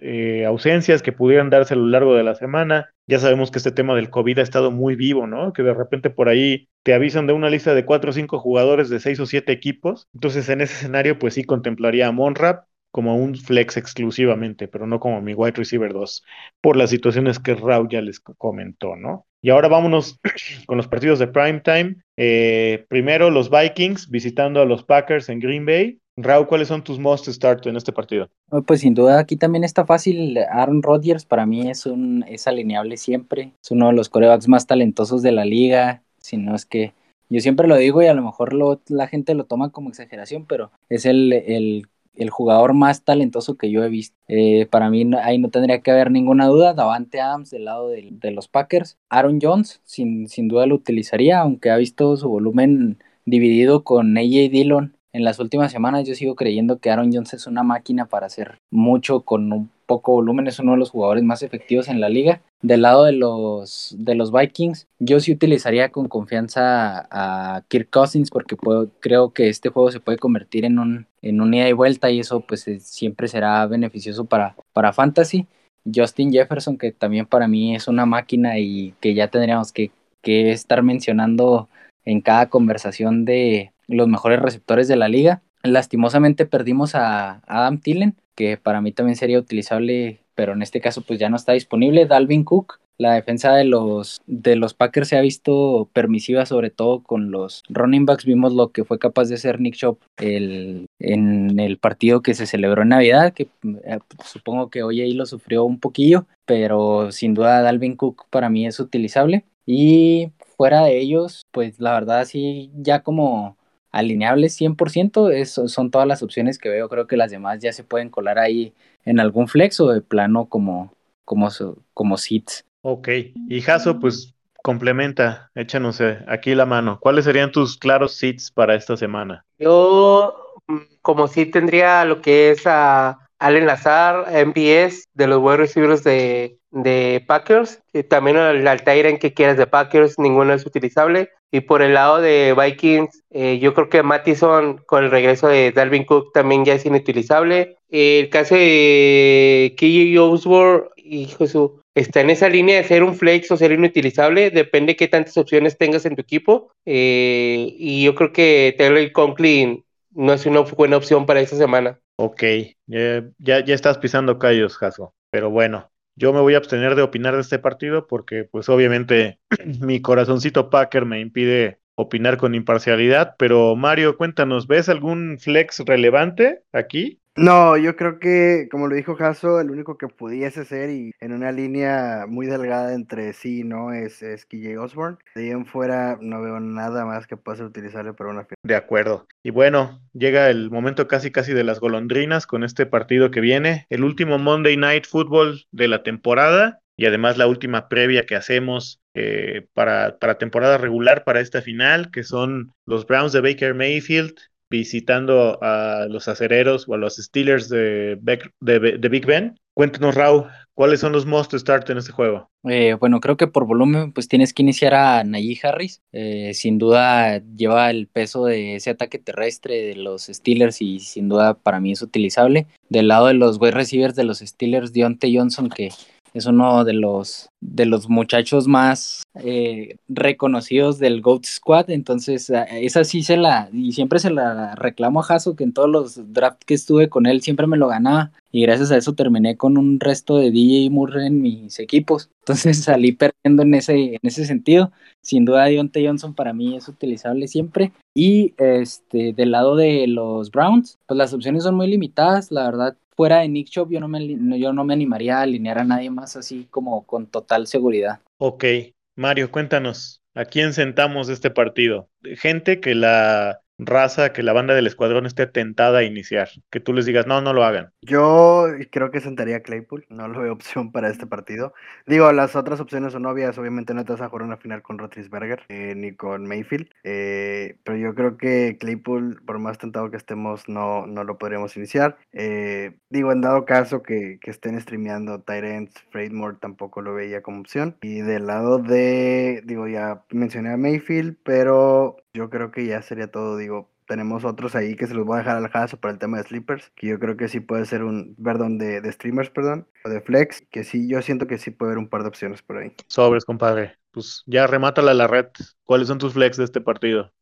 eh, ausencias que pudieran darse a lo largo de la semana, ya sabemos que este tema del COVID ha estado muy vivo, ¿no? Que de repente por ahí te avisan de una lista de cuatro o cinco jugadores de seis o siete equipos. Entonces, en ese escenario, pues sí contemplaría a Monrap como un flex exclusivamente, pero no como mi wide receiver 2, por las situaciones que Raúl ya les comentó, ¿no? Y ahora vámonos con los partidos de prime time. Eh, primero los Vikings visitando a los Packers en Green Bay. Raúl, ¿cuáles son tus most start en este partido? Pues sin duda aquí también está fácil. Aaron Rodgers para mí es un es alineable siempre. Es uno de los corebacks más talentosos de la liga, si no es que yo siempre lo digo y a lo mejor la gente lo toma como exageración, pero es el, el, el jugador más talentoso que yo he visto. Eh, para mí ahí no tendría que haber ninguna duda. Davante Adams del lado de, de, los Packers. Aaron Jones sin, sin duda lo utilizaría, aunque ha visto su volumen dividido con AJ Dillon en las últimas semanas yo sigo creyendo que Aaron Jones es una máquina para hacer mucho con un poco volumen, es uno de los jugadores más efectivos en la liga. Del lado de los, de los Vikings, yo sí utilizaría con confianza a Kirk Cousins porque creo que este juego se puede convertir en un, en un ida y vuelta y eso pues siempre será beneficioso para, para Fantasy. Justin Jefferson, que también para mí es una máquina y que ya tendríamos que, que estar mencionando en cada conversación de, los mejores receptores de la liga. Lastimosamente perdimos a Adam Tillen, que para mí también sería utilizable, pero en este caso pues ya no está disponible. Dalvin Cook, la defensa de los, de los Packers se ha visto permisiva, sobre todo con los running backs. Vimos lo que fue capaz de hacer Nick Chop el, en el partido que se celebró en Navidad, que eh, supongo que hoy ahí lo sufrió un poquillo, pero sin duda Dalvin Cook para mí es utilizable. Y fuera de ellos, pues la verdad sí, ya como alineables 100%, eso son todas las opciones que veo. Creo que las demás ya se pueden colar ahí en algún flex o de plano como, como, como seats. Ok, y Jaso, pues complementa, échanos eh, aquí la mano. ¿Cuáles serían tus claros seats para esta semana? Yo, mm, como sí tendría lo que es a Allen Lazar, MPS de los wide receivers de, de Packers, y también el en que quieras de Packers, ninguno es utilizable. Y por el lado de Vikings, eh, yo creo que Mattison con el regreso de Dalvin Cook también ya es inutilizable. El caso de KJ Osborne, hijo su, está en esa línea de ser un flex o ser inutilizable, depende de qué tantas opciones tengas en tu equipo. Eh, y yo creo que Taylor Conklin no es una buena opción para esta semana. Ok, ya, ya, estás pisando callos, Jaso. Pero bueno, yo me voy a abstener de opinar de este partido porque pues obviamente mi corazoncito Packer me impide opinar con imparcialidad, pero Mario, cuéntanos, ¿ves algún flex relevante aquí? No, yo creo que, como lo dijo Jaso, el único que pudiese ser y en una línea muy delgada entre sí no es, es KJ Osborne. De ahí en fuera no veo nada más que pueda ser utilizable para una final. De acuerdo. Y bueno, llega el momento casi casi de las golondrinas con este partido que viene, el último Monday Night Football de la temporada y además la última previa que hacemos eh, para, para temporada regular para esta final, que son los Browns de Baker Mayfield visitando a los acereros o a los Steelers de, de, Big Ben. Cuéntanos, Raúl, ¿cuáles son los most start en este juego? Eh, bueno, creo que por volumen, pues tienes que iniciar a Najee Harris. Eh, sin duda lleva el peso de ese ataque terrestre de los Steelers y sin duda para mí es utilizable. Del lado de los wide receivers de los Steelers, Deontay Johnson, que es uno de los, de los muchachos más eh, reconocidos del GOAT Squad, entonces esa sí se la, y siempre se la reclamo a Hasso, que en todos los drafts que estuve con él siempre me lo ganaba, y gracias a eso terminé con un resto de DJ Murray en mis equipos, entonces salí perdiendo en ese, en ese sentido, sin duda Deontay Johnson para mí es utilizable siempre, y este, del lado de los Browns, pues las opciones son muy limitadas, la verdad fuera de Nick Chop, yo no, me, yo no me animaría a alinear a nadie más así como con total seguridad. Ok, Mario, cuéntanos, ¿a quién sentamos este partido? Gente que la raza que la banda del escuadrón esté tentada a iniciar, que tú les digas, no, no lo hagan. Yo creo que sentaría a Claypool, no lo veo opción para este partido. Digo, las otras opciones son obvias, obviamente no te vas a jugar una final con Rotrisberger eh, ni con Mayfield, eh, pero yo creo que Claypool, por más tentado que estemos, no, no lo podríamos iniciar. Eh, digo, en dado caso que, que estén streameando Tyrants, Freydmore tampoco lo veía como opción. Y del lado de, digo, ya mencioné a Mayfield, pero yo creo que ya sería todo, digo, tenemos otros ahí que se los voy a dejar al jaso para el tema de sleepers, que yo creo que sí puede ser un, perdón, de, de, streamers, perdón, o de flex, que sí, yo siento que sí puede haber un par de opciones por ahí. Sobres, compadre. Pues ya remátala la red. ¿Cuáles son tus flex de este partido?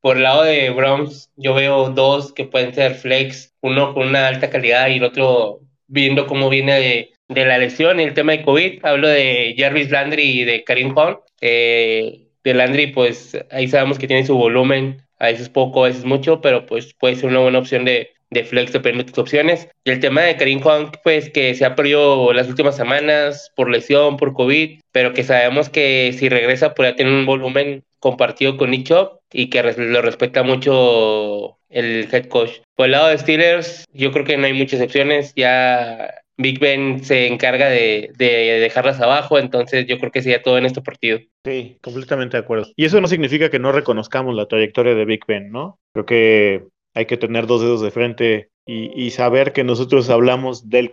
Por el lado de Browns, yo veo dos que pueden ser flex, uno con una alta calidad y el otro viendo cómo viene de, de la lesión y el tema de COVID. Hablo de Jarvis Landry y de Karim Hunt. Eh, de Landry, pues ahí sabemos que tiene su volumen, a veces poco, a veces mucho, pero pues puede ser una buena opción de, de flex dependiendo de tus opciones. Y el tema de Karim Juan, pues que se ha perdido las últimas semanas por lesión, por COVID, pero que sabemos que si regresa podría tener un volumen compartido con Nick y que lo respeta mucho el head coach. Por el lado de Steelers, yo creo que no hay muchas opciones. Ya Big Ben se encarga de, dejarlas abajo, entonces yo creo que sería todo en este partido. Sí, completamente de acuerdo. Y eso no significa que no reconozcamos la trayectoria de Big Ben, ¿no? Creo que hay que tener dos dedos de frente y, saber que nosotros hablamos del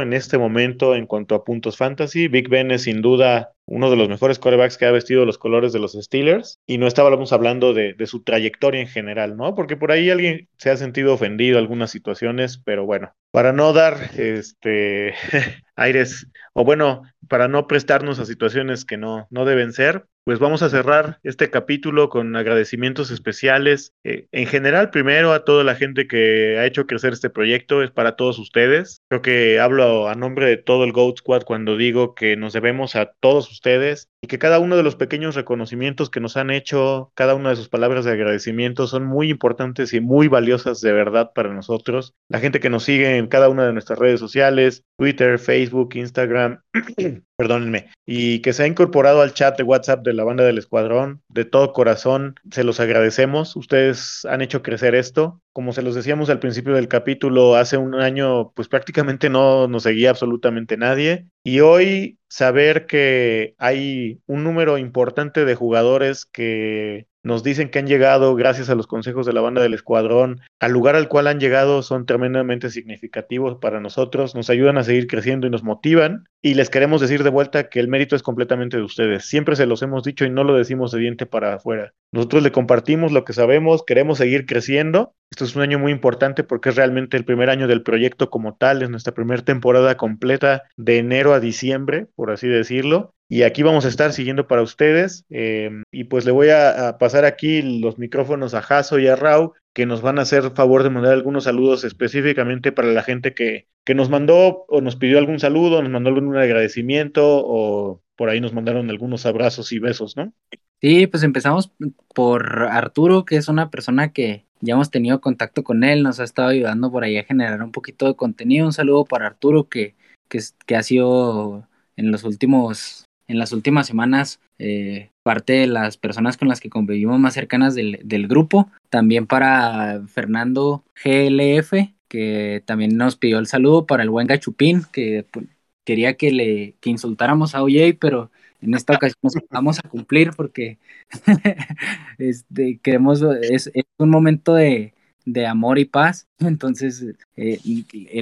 en este momento en cuanto a puntos fantasy. Big Ben es sin duda uno de los mejores quarterbacks que ha vestido los colores de los Steelers y no estábamos hablando de, de, su trayectoria en general, ¿no? Porque por ahí alguien se ha sentido ofendido en algunas situaciones, pero bueno, para no dar este aires, o bueno, para no prestarnos a situaciones que no, no deben ser, pues vamos a cerrar este capítulo con agradecimientos especiales. Eh, en general, primero a toda la gente que ha hecho crecer este proyecto, es para todos ustedes. Creo que hablo a nombre de todo el Goat Squad cuando digo que nos debemos a todos ustedes y que cada uno de los pequeños reconocimientos que nos han hecho, cada una de sus palabras de agradecimiento son muy importantes y muy valiosas de verdad para nosotros. La gente que nos sigue en cada una de nuestras redes sociales, Twitter, Facebook, Instagram, perdónenme, y que se ha incorporado al chat de WhatsApp de la banda del escuadrón. De todo corazón, se los agradecemos. Ustedes han hecho crecer esto. Como se los decíamos al principio del capítulo, hace un año, pues prácticamente no nos seguía absolutamente nadie. Y hoy saber que hay un número importante de jugadores que nos dicen que han llegado gracias a los consejos de la banda del escuadrón. Al lugar al cual han llegado son tremendamente significativos para nosotros, nos ayudan a seguir creciendo y nos motivan. Y les queremos decir de vuelta que el mérito es completamente de ustedes. Siempre se los hemos dicho y no lo decimos de diente para afuera. Nosotros le compartimos lo que sabemos, queremos seguir creciendo. Esto es un año muy importante porque es realmente el primer año del proyecto como tal, es nuestra primera temporada completa de enero a diciembre, por así decirlo. Y aquí vamos a estar siguiendo para ustedes. Eh, y pues le voy a, pasar aquí los micrófonos a Jaso y a Rau, que nos van a hacer favor de mandar algunos saludos específicamente para la gente que, que nos mandó o nos pidió algún saludo, nos mandó algún agradecimiento o por ahí nos mandaron algunos abrazos y besos, ¿no? Sí, pues empezamos por Arturo, que es una persona que ya hemos tenido contacto con él, nos ha estado ayudando por ahí a generar un poquito de contenido. Un saludo para Arturo, que, que, que ha sido en los últimos en las últimas semanas eh, parte de las personas con las que convivimos más cercanas del, grupo. También para Fernando GLF, que también nos pidió el saludo para el buen Gachupín, que pues, quería que le que insultáramos a OJ, pero en esta ocasión nos vamos a cumplir porque este, queremos, es un momento de, de amor y paz. Entonces, eh,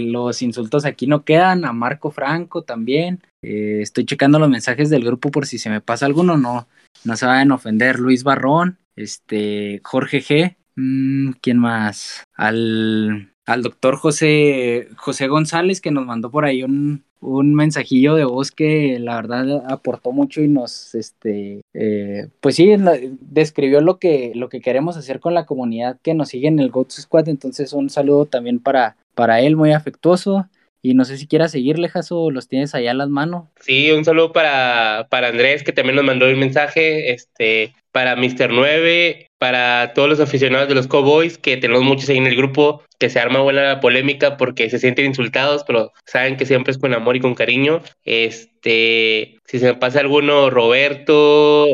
los insultos aquí no quedan. A Marco Franco también. Eh, estoy checando los mensajes del grupo por si se me pasa alguno. No, no se vayan a ofender. Luis Barrón, este, Jorge G. Mm, ¿Quién más? Al, al doctor José, José González que nos mandó por ahí un, un mensajillo de voz que la verdad aportó mucho y nos, este, eh, pues sí, describió lo que, lo que queremos hacer con la comunidad que nos sigue en el GoTo Squad. Entonces, un saludo también para, para él, muy afectuoso. Y no sé si quieras seguirle, Jaso, los tienes allá a las manos. Sí, un saludo para, para Andrés, que también nos mandó un mensaje, este, para Mr. 9, para todos los aficionados de los Cowboys, que tenemos muchos ahí en el grupo, que se arma buena polémica porque se sienten insultados, pero saben que siempre es con amor y con cariño. Este, si se me pasa alguno, Roberto,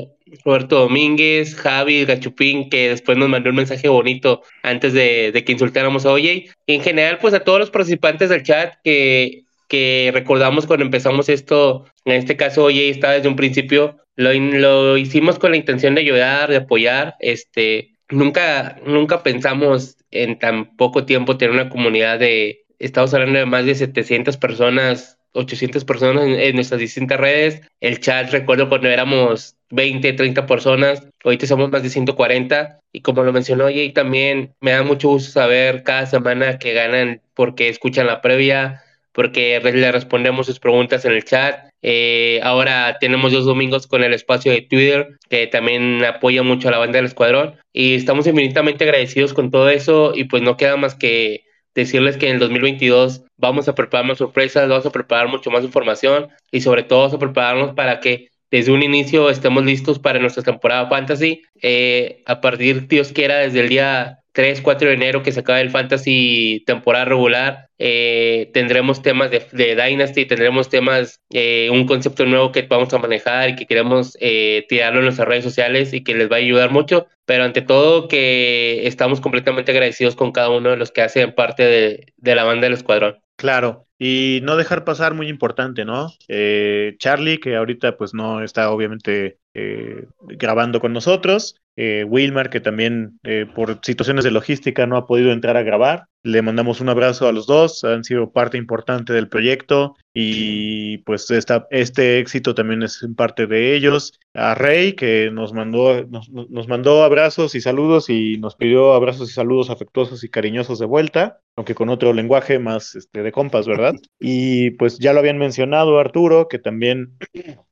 Roberto Domínguez, Javi, Gachupín, que después nos mandó un mensaje bonito antes de, que insultáramos a OJ. Y en general, pues a todos los participantes del chat que, que recordamos cuando empezamos esto, en este caso OJ estaba desde un principio lo, hicimos con la intención de ayudar, de apoyar. Este, nunca, nunca pensamos en tan poco tiempo tener una comunidad de, estamos hablando de más de 700 personas 800 personas en, nuestras distintas redes. El chat, recuerdo cuando éramos 20, 30 personas, ahorita somos más de 140. Y como lo mencionó y también me da mucho gusto saber cada semana que ganan porque escuchan la previa, porque le respondemos sus preguntas en el chat. Eh, ahora tenemos dos domingos con el espacio de Twitter, que también apoya mucho a la banda del escuadrón. Y estamos infinitamente agradecidos con todo eso. Y pues no queda más que decirles que en el 2022 vamos a preparar más sorpresas, vamos a preparar mucho más información y sobre todo vamos a prepararnos para que desde un inicio estemos listos para nuestra temporada fantasy. Eh, a partir, Dios quiera, desde el día 3, 4 de enero que se acaba el Fantasy temporada regular, eh, tendremos temas de, Dynasty, tendremos temas, eh, un concepto nuevo que vamos a manejar y que queremos eh, tirarlo en nuestras redes sociales y que les va a ayudar mucho. Pero ante todo que estamos completamente agradecidos con cada uno de los que hacen parte de, de la banda del escuadrón. Claro, y no dejar pasar muy importante, ¿no? Eh, Charlie, que ahorita pues no está obviamente eh, grabando con nosotros, eh, Wilmar, que también por situaciones de logística no ha podido entrar a grabar. Le mandamos un abrazo a los dos, han sido parte importante del proyecto y pues esta, este éxito también es en parte de ellos. A Rey, que nos mandó, nos, nos mandó abrazos y saludos y nos pidió abrazos y saludos afectuosos y cariñosos de vuelta, aunque con otro lenguaje más este, de compas, ¿verdad? Y pues ya lo habían mencionado Arturo, que también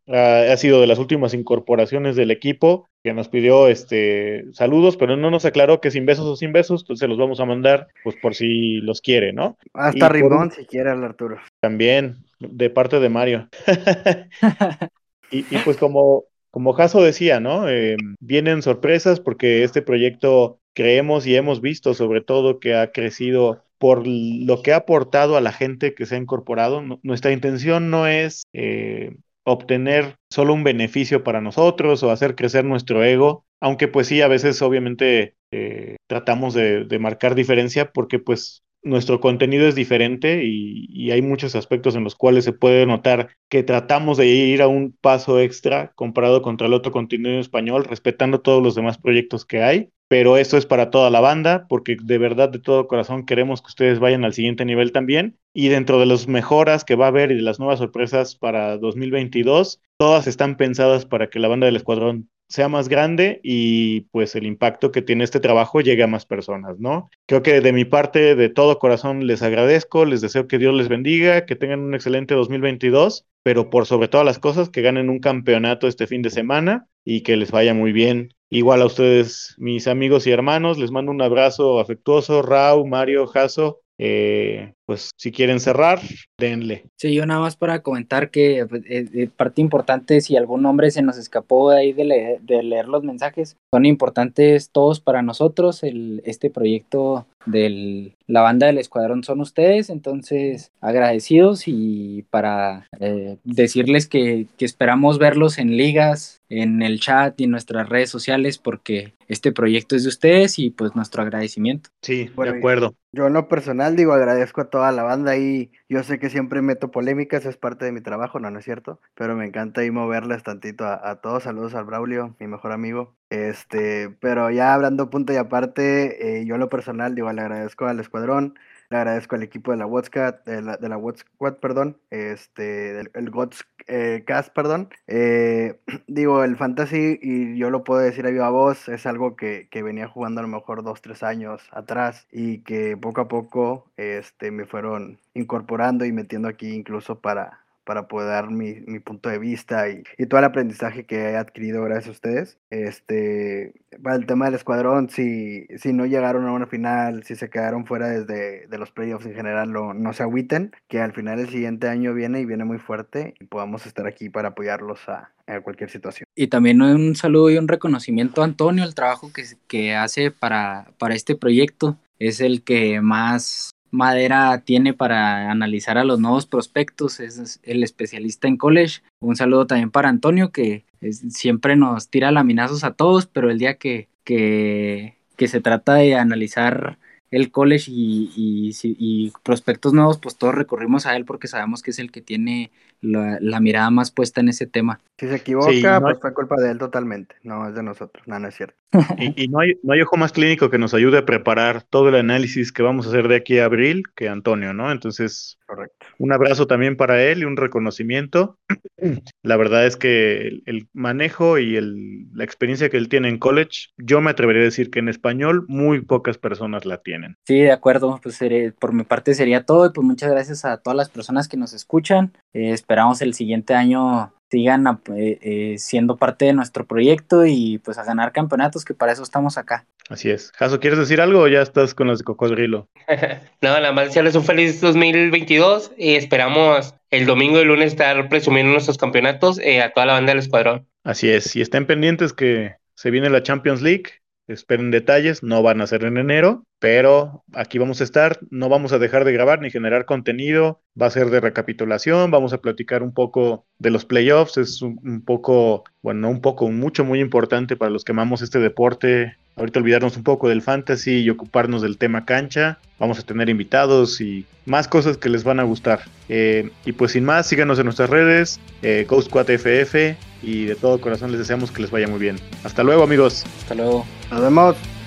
ha sido de las últimas incorporaciones del equipo, que nos pidió este saludos, pero no nos aclaró que sin besos o sin besos, entonces los vamos a mandar pues por si los quiere, ¿no? Hasta Rimón si quiere Arturo. También, de parte de Mario. y, pues como, como Jaso decía, ¿no? Eh, vienen sorpresas porque este proyecto creemos y hemos visto sobre todo que ha crecido por lo que ha aportado a la gente que se ha incorporado. nuestra intención no es eh, obtener solo un beneficio para nosotros o hacer crecer nuestro ego, aunque pues sí, a veces obviamente eh, tratamos de, marcar diferencia porque pues nuestro contenido es diferente y, hay muchos aspectos en los cuales se puede notar que tratamos de ir a un paso extra comparado contra el otro contenido en español, respetando todos los demás proyectos que hay pero esto es para toda la banda, porque de verdad, de todo corazón, queremos que ustedes vayan al siguiente nivel también. Y dentro de las mejoras que va a haber y de las nuevas sorpresas para 2022, todas están pensadas para que la banda del escuadrón sea más grande y pues el impacto que tiene este trabajo llegue a más personas, ¿no? Creo que de mi parte, de todo corazón, les agradezco, les deseo que Dios les bendiga, que tengan un excelente 2022, pero por sobre todas las cosas, que ganen un campeonato este fin de semana y que les vaya muy bien Igual a ustedes, mis amigos y hermanos, les mando un abrazo afectuoso. Rau, Mario, Jaso, eh, pues si quieren cerrar, denle. Sí, yo nada más para comentar que pues, eh, parte importante, si algún nombre se nos escapó de ahí de, de, leer los mensajes, son importantes todos para nosotros. El, este proyecto de la banda del escuadrón son ustedes, entonces agradecidos y para eh, decirles que, que esperamos verlos en ligas en el chat y en nuestras redes sociales porque este proyecto es de ustedes y pues nuestro agradecimiento. Sí, de acuerdo. Yo en lo personal digo agradezco a toda la banda y yo sé que siempre meto polémicas, es parte de mi trabajo, no, no es cierto, pero me encanta ahí moverles tantito a, todos, saludos al Braulio, mi mejor amigo, este, pero ya hablando punto y aparte, eh, yo en lo personal digo le agradezco al escuadrón, le agradezco al equipo de la WhatsApp, de la, de la WhatsApp, perdón, este, del el Gods eh, perdón. Eh, digo, el Fantasy, y yo lo puedo decir a viva voz, es algo que, que, venía jugando a lo mejor dos, tres años atrás y que poco a poco este, me fueron incorporando y metiendo aquí incluso para, para poder dar mi, punto de vista y, todo el aprendizaje que he adquirido gracias a ustedes. Este, para el tema del escuadrón, si, si no llegaron a una final, si se quedaron fuera desde de los playoffs en general, no se agüiten, que al final el siguiente año viene y viene muy fuerte y podamos estar aquí para apoyarlos a, cualquier situación. Y también un saludo y un reconocimiento a Antonio, el trabajo que, que hace para, para este proyecto. Es el que más madera tiene para analizar a los nuevos prospectos, es el especialista en college. Un saludo también para Antonio, que siempre nos tira laminazos a todos, pero el día que, que, que se trata de analizar el college y, prospectos nuevos, pues todos recurrimos a él porque sabemos que es el que tiene la, mirada más puesta en ese tema. Si se equivoca, pues fue culpa de él totalmente, no es de nosotros, no, no es cierto. Y, no, hay, no hay ojo más clínico que nos ayude a preparar todo el análisis que vamos a hacer de aquí a abril que Antonio, ¿no? Entonces, Correcto. un abrazo también para él y un reconocimiento. La verdad es que el, manejo y el, la experiencia que él tiene en college, yo me atrevería a decir que en español muy pocas personas la tienen. Sí, de acuerdo, pues por mi parte sería todo y pues muchas gracias a todas las personas que nos escuchan. Eh, esperamos el siguiente año sigan eh, eh, siendo parte de nuestro proyecto y pues a ganar campeonatos, que para eso estamos acá. Así es. Jaso, ¿quieres decir algo o ya estás con los de Cocodrilo? no, nada más desearles un feliz 2022 y esperamos el domingo y el lunes estar presumiendo nuestros campeonatos eh, a toda la banda del escuadrón. Así es, y estén pendientes que se viene la Champions League esperen detalles, no van a ser en enero, pero aquí vamos a estar, no vamos a dejar de grabar ni generar contenido, va a ser de recapitulación, vamos a platicar un poco de los playoffs, es un, un poco, bueno, no un poco, mucho, muy importante para los que amamos este deporte ahorita olvidarnos un poco del fantasy y ocuparnos del tema cancha. Vamos a tener invitados y más cosas que les van a gustar. Eh, y pues sin más, síganos en nuestras redes, eh, Ghost FF y de todo corazón les deseamos que les vaya muy bien. Hasta luego amigos. Hasta luego. Nos vemos.